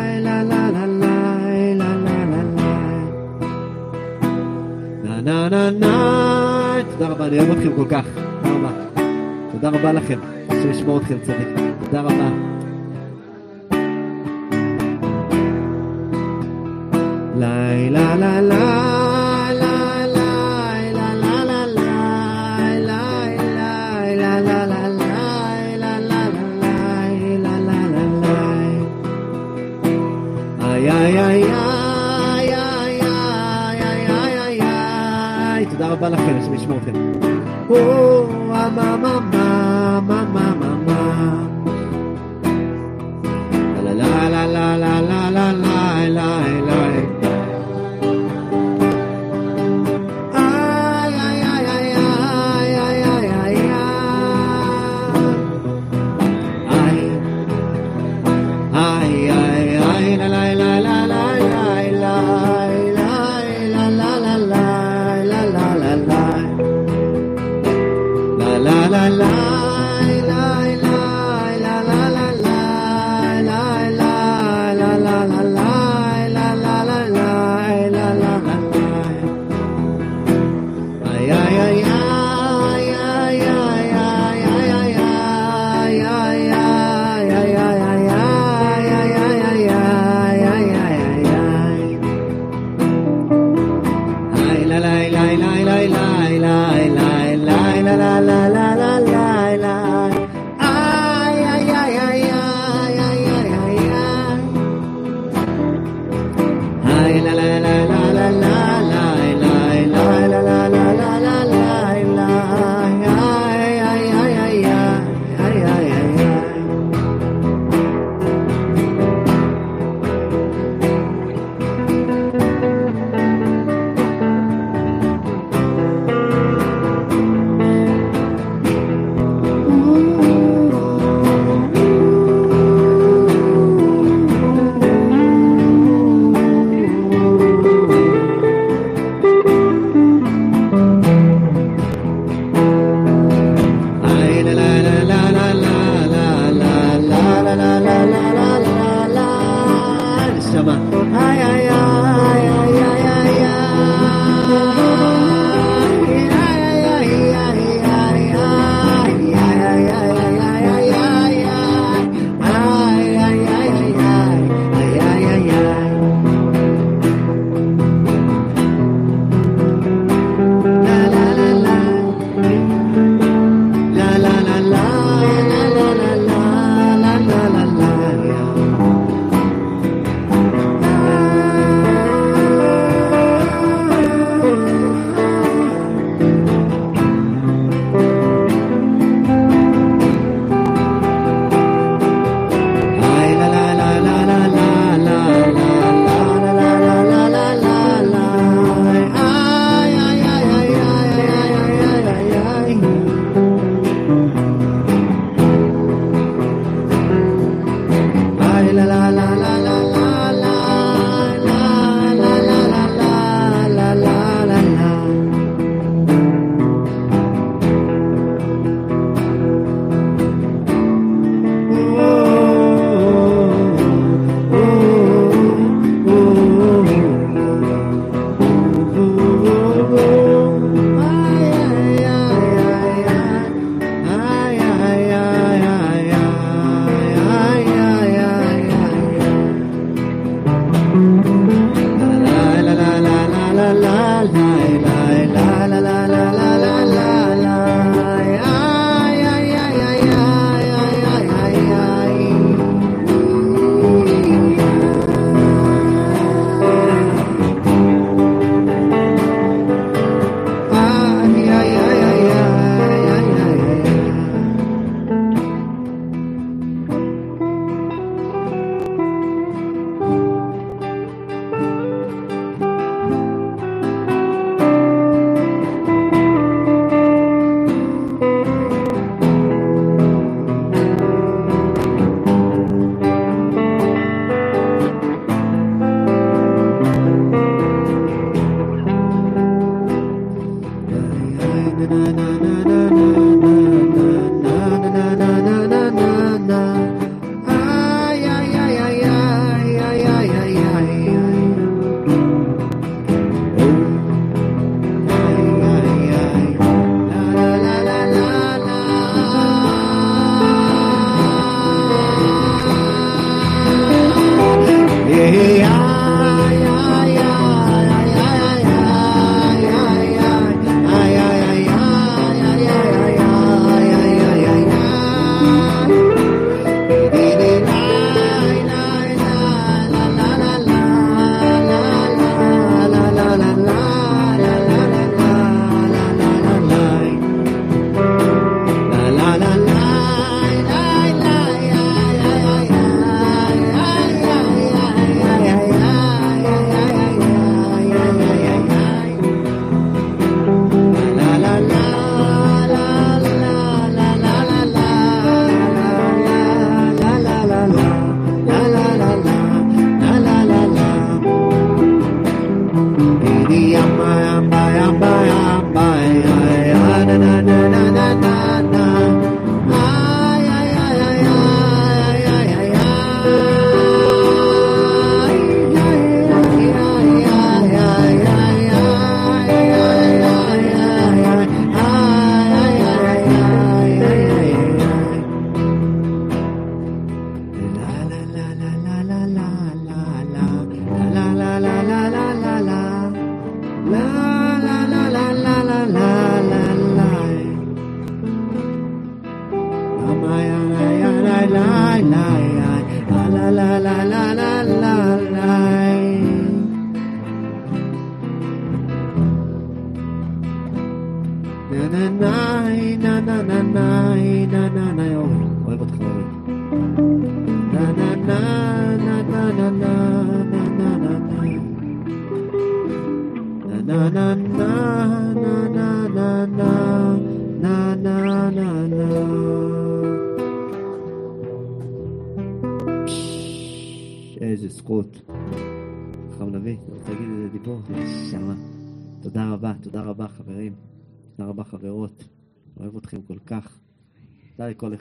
נה נה נה, תודה רבה, אני אוהב אתכם כל כך, תודה רבה. תודה רבה לכם, אשר ישמור אתכם צדיק, תודה רבה. לילה לילה. もうおーわまま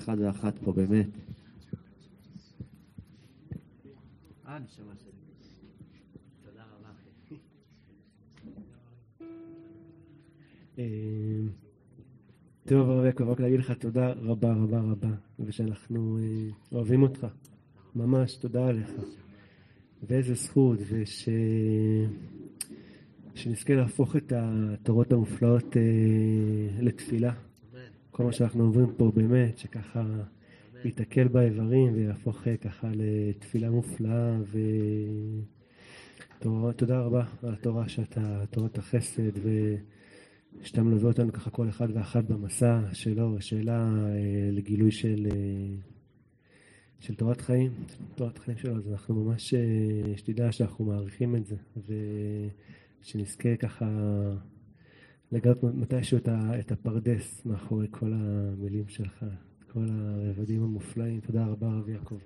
אחד ואחת פה, באמת. אה, נשמה שלי. תודה רבה, אחי. אה, טוב, יעקב, רק להגיד לך תודה רבה רבה רבה, ושאנחנו אה, אוהבים אותך. ממש, תודה עליך. ואיזה זכות, וש... שנזכה להפוך את התורות המופלאות אה, לתפילה. כל מה שאנחנו עוברים פה באמת, שככה ייתקל באיברים ויהפוך אה, ככה לתפילה מופלאה. ותודה רבה על התורה שאתה, תורת החסד, ושאתה מלווה אותנו ככה כל אחד ואחת במסע שלו, שאלה אה, לגילוי של... אה, של תורת חיים, תורת חיים שלו, אז אנחנו ממש, שתדע שאנחנו מעריכים את זה, ושנזכה ככה לגלות מתישהו את, הפרדס מאחורי כל המילים שלך, כל הרבדים המופלאים. תודה רבה, רב יעקב.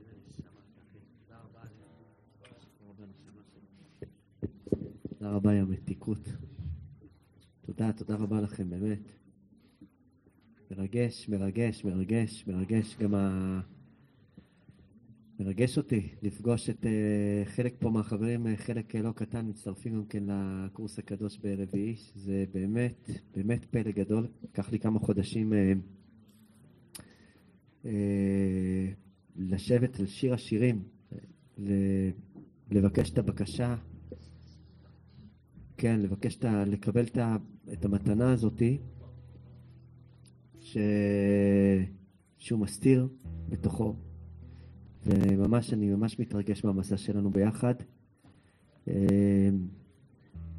תודה רבה, יא מתיקות. תודה, תודה רבה לכם, באמת. מרגש, מרגש, מרגש, מרגש. גם ה... מרגש אותי לפגוש את uh, חלק פה מהחברים, uh, חלק uh, לא קטן, מצטרפים גם כן לקורס הקדוש ברביעי, שזה באמת, באמת פלא גדול. לקח לי כמה חודשים uh, לשבת על שיר השירים, ולבקש את הבקשה, כן, לבקש את ה... לקבל את, ה... את המתנה הזאתי, ש... שהוא מסתיר בתוכו. וממש, אני ממש מתרגש מהמסע שלנו ביחד.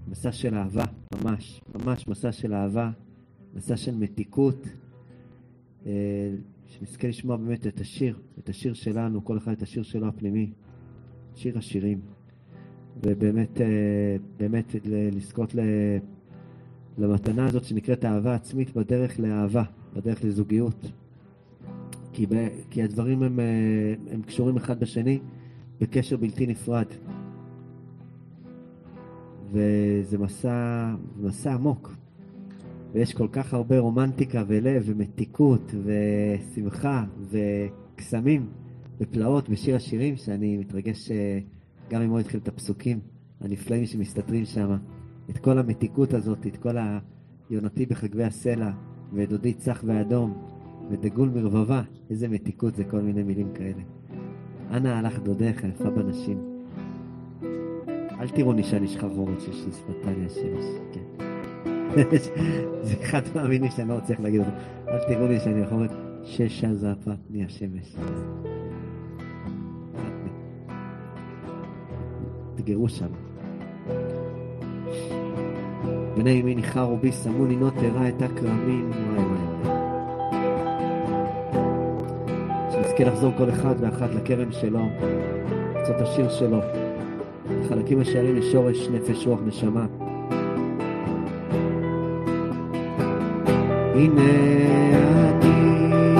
מסע של אהבה, ממש, ממש מסע של אהבה, מסע של מתיקות, שנזכה לשמוע באמת את השיר, את השיר שלנו, כל אחד את השיר שלו הפנימי, שיר השירים, ובאמת, באמת לזכות למתנה הזאת שנקראת אהבה עצמית בדרך לאהבה, בדרך לזוגיות. כי, ב, כי הדברים הם, הם קשורים אחד בשני בקשר בלתי נפרד. וזה מסע, מסע עמוק. ויש כל כך הרבה רומנטיקה ולב ומתיקות ושמחה וקסמים ופלאות בשיר השירים, שאני מתרגש גם אם הוא התחיל את הפסוקים הנפלאים שמסתתרים שם. את כל המתיקות הזאת, את כל היונתי בחגבי הסלע, ודודי צח ואדום, ודגול מרבבה, איזה מתיקות זה כל מיני מילים כאלה. אנא הלך דודך היפה בנשים. אל תראוני שאני שחרחורת שיש לי שפתיים השמש, כן. *laughs* זה אחד מהמינים שאני לא רוצה להגיד אותו. אל תראו לי שאני יכול ששה זפה פני השמש. תגרו שם. בני ימי ניחרו בי, שמוני נוט הראה את הכרמים, וואי שנזכה לחזור כל אחד ואחת לכרם שלו, קצות השיר שלו, חלקים השערים לשורש נפש רוח נשמה. הנה אני,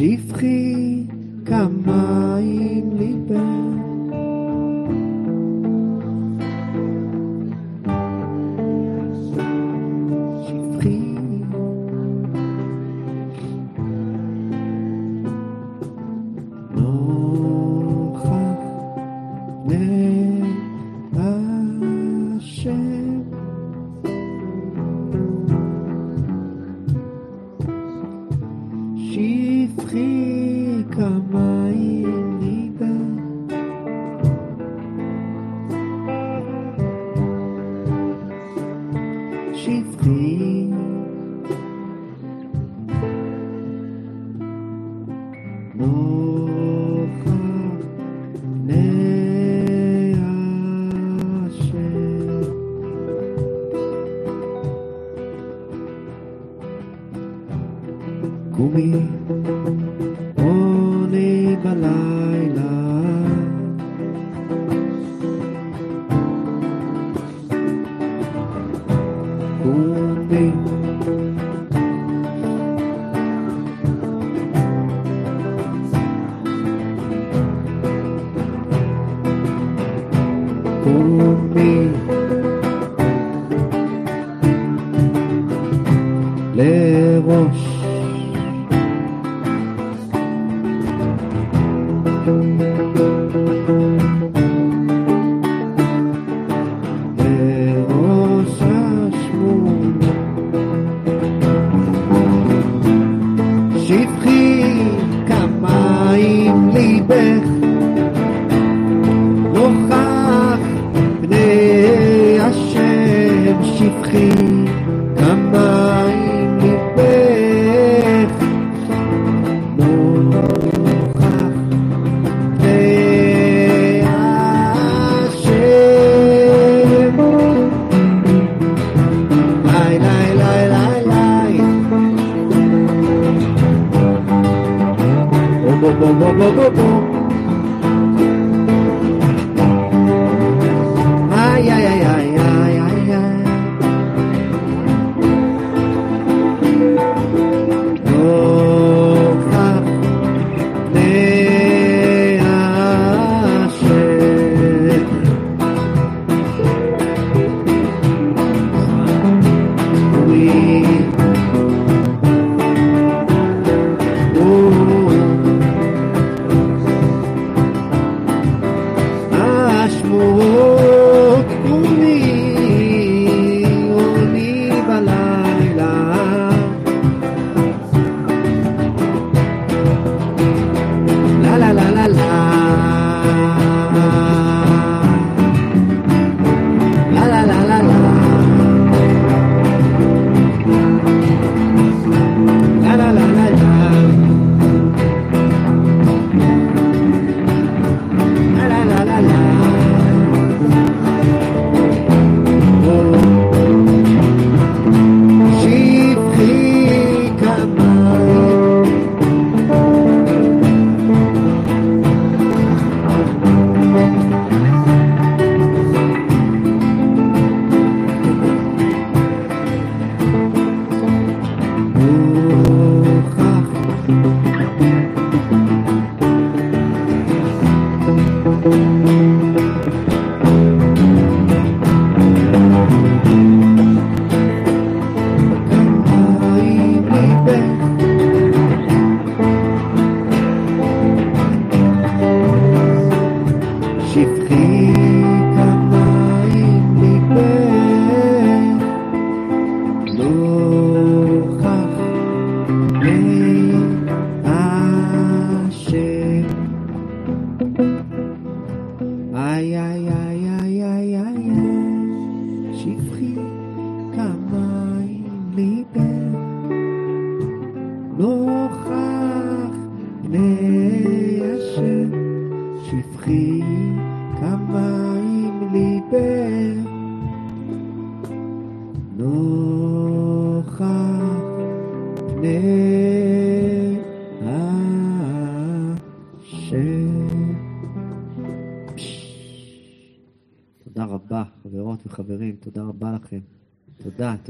שפכי כמים ליבך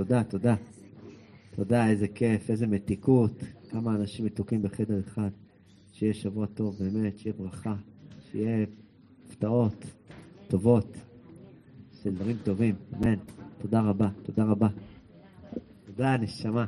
תודה, תודה. תודה, איזה כיף, איזה מתיקות. כמה אנשים מתוקים בחדר אחד. שיהיה שבוע טוב, באמת, שיהיה ברכה, שיהיה הפתעות טובות, של דברים טובים, אמן. תודה רבה, תודה רבה. תודה, נשמה.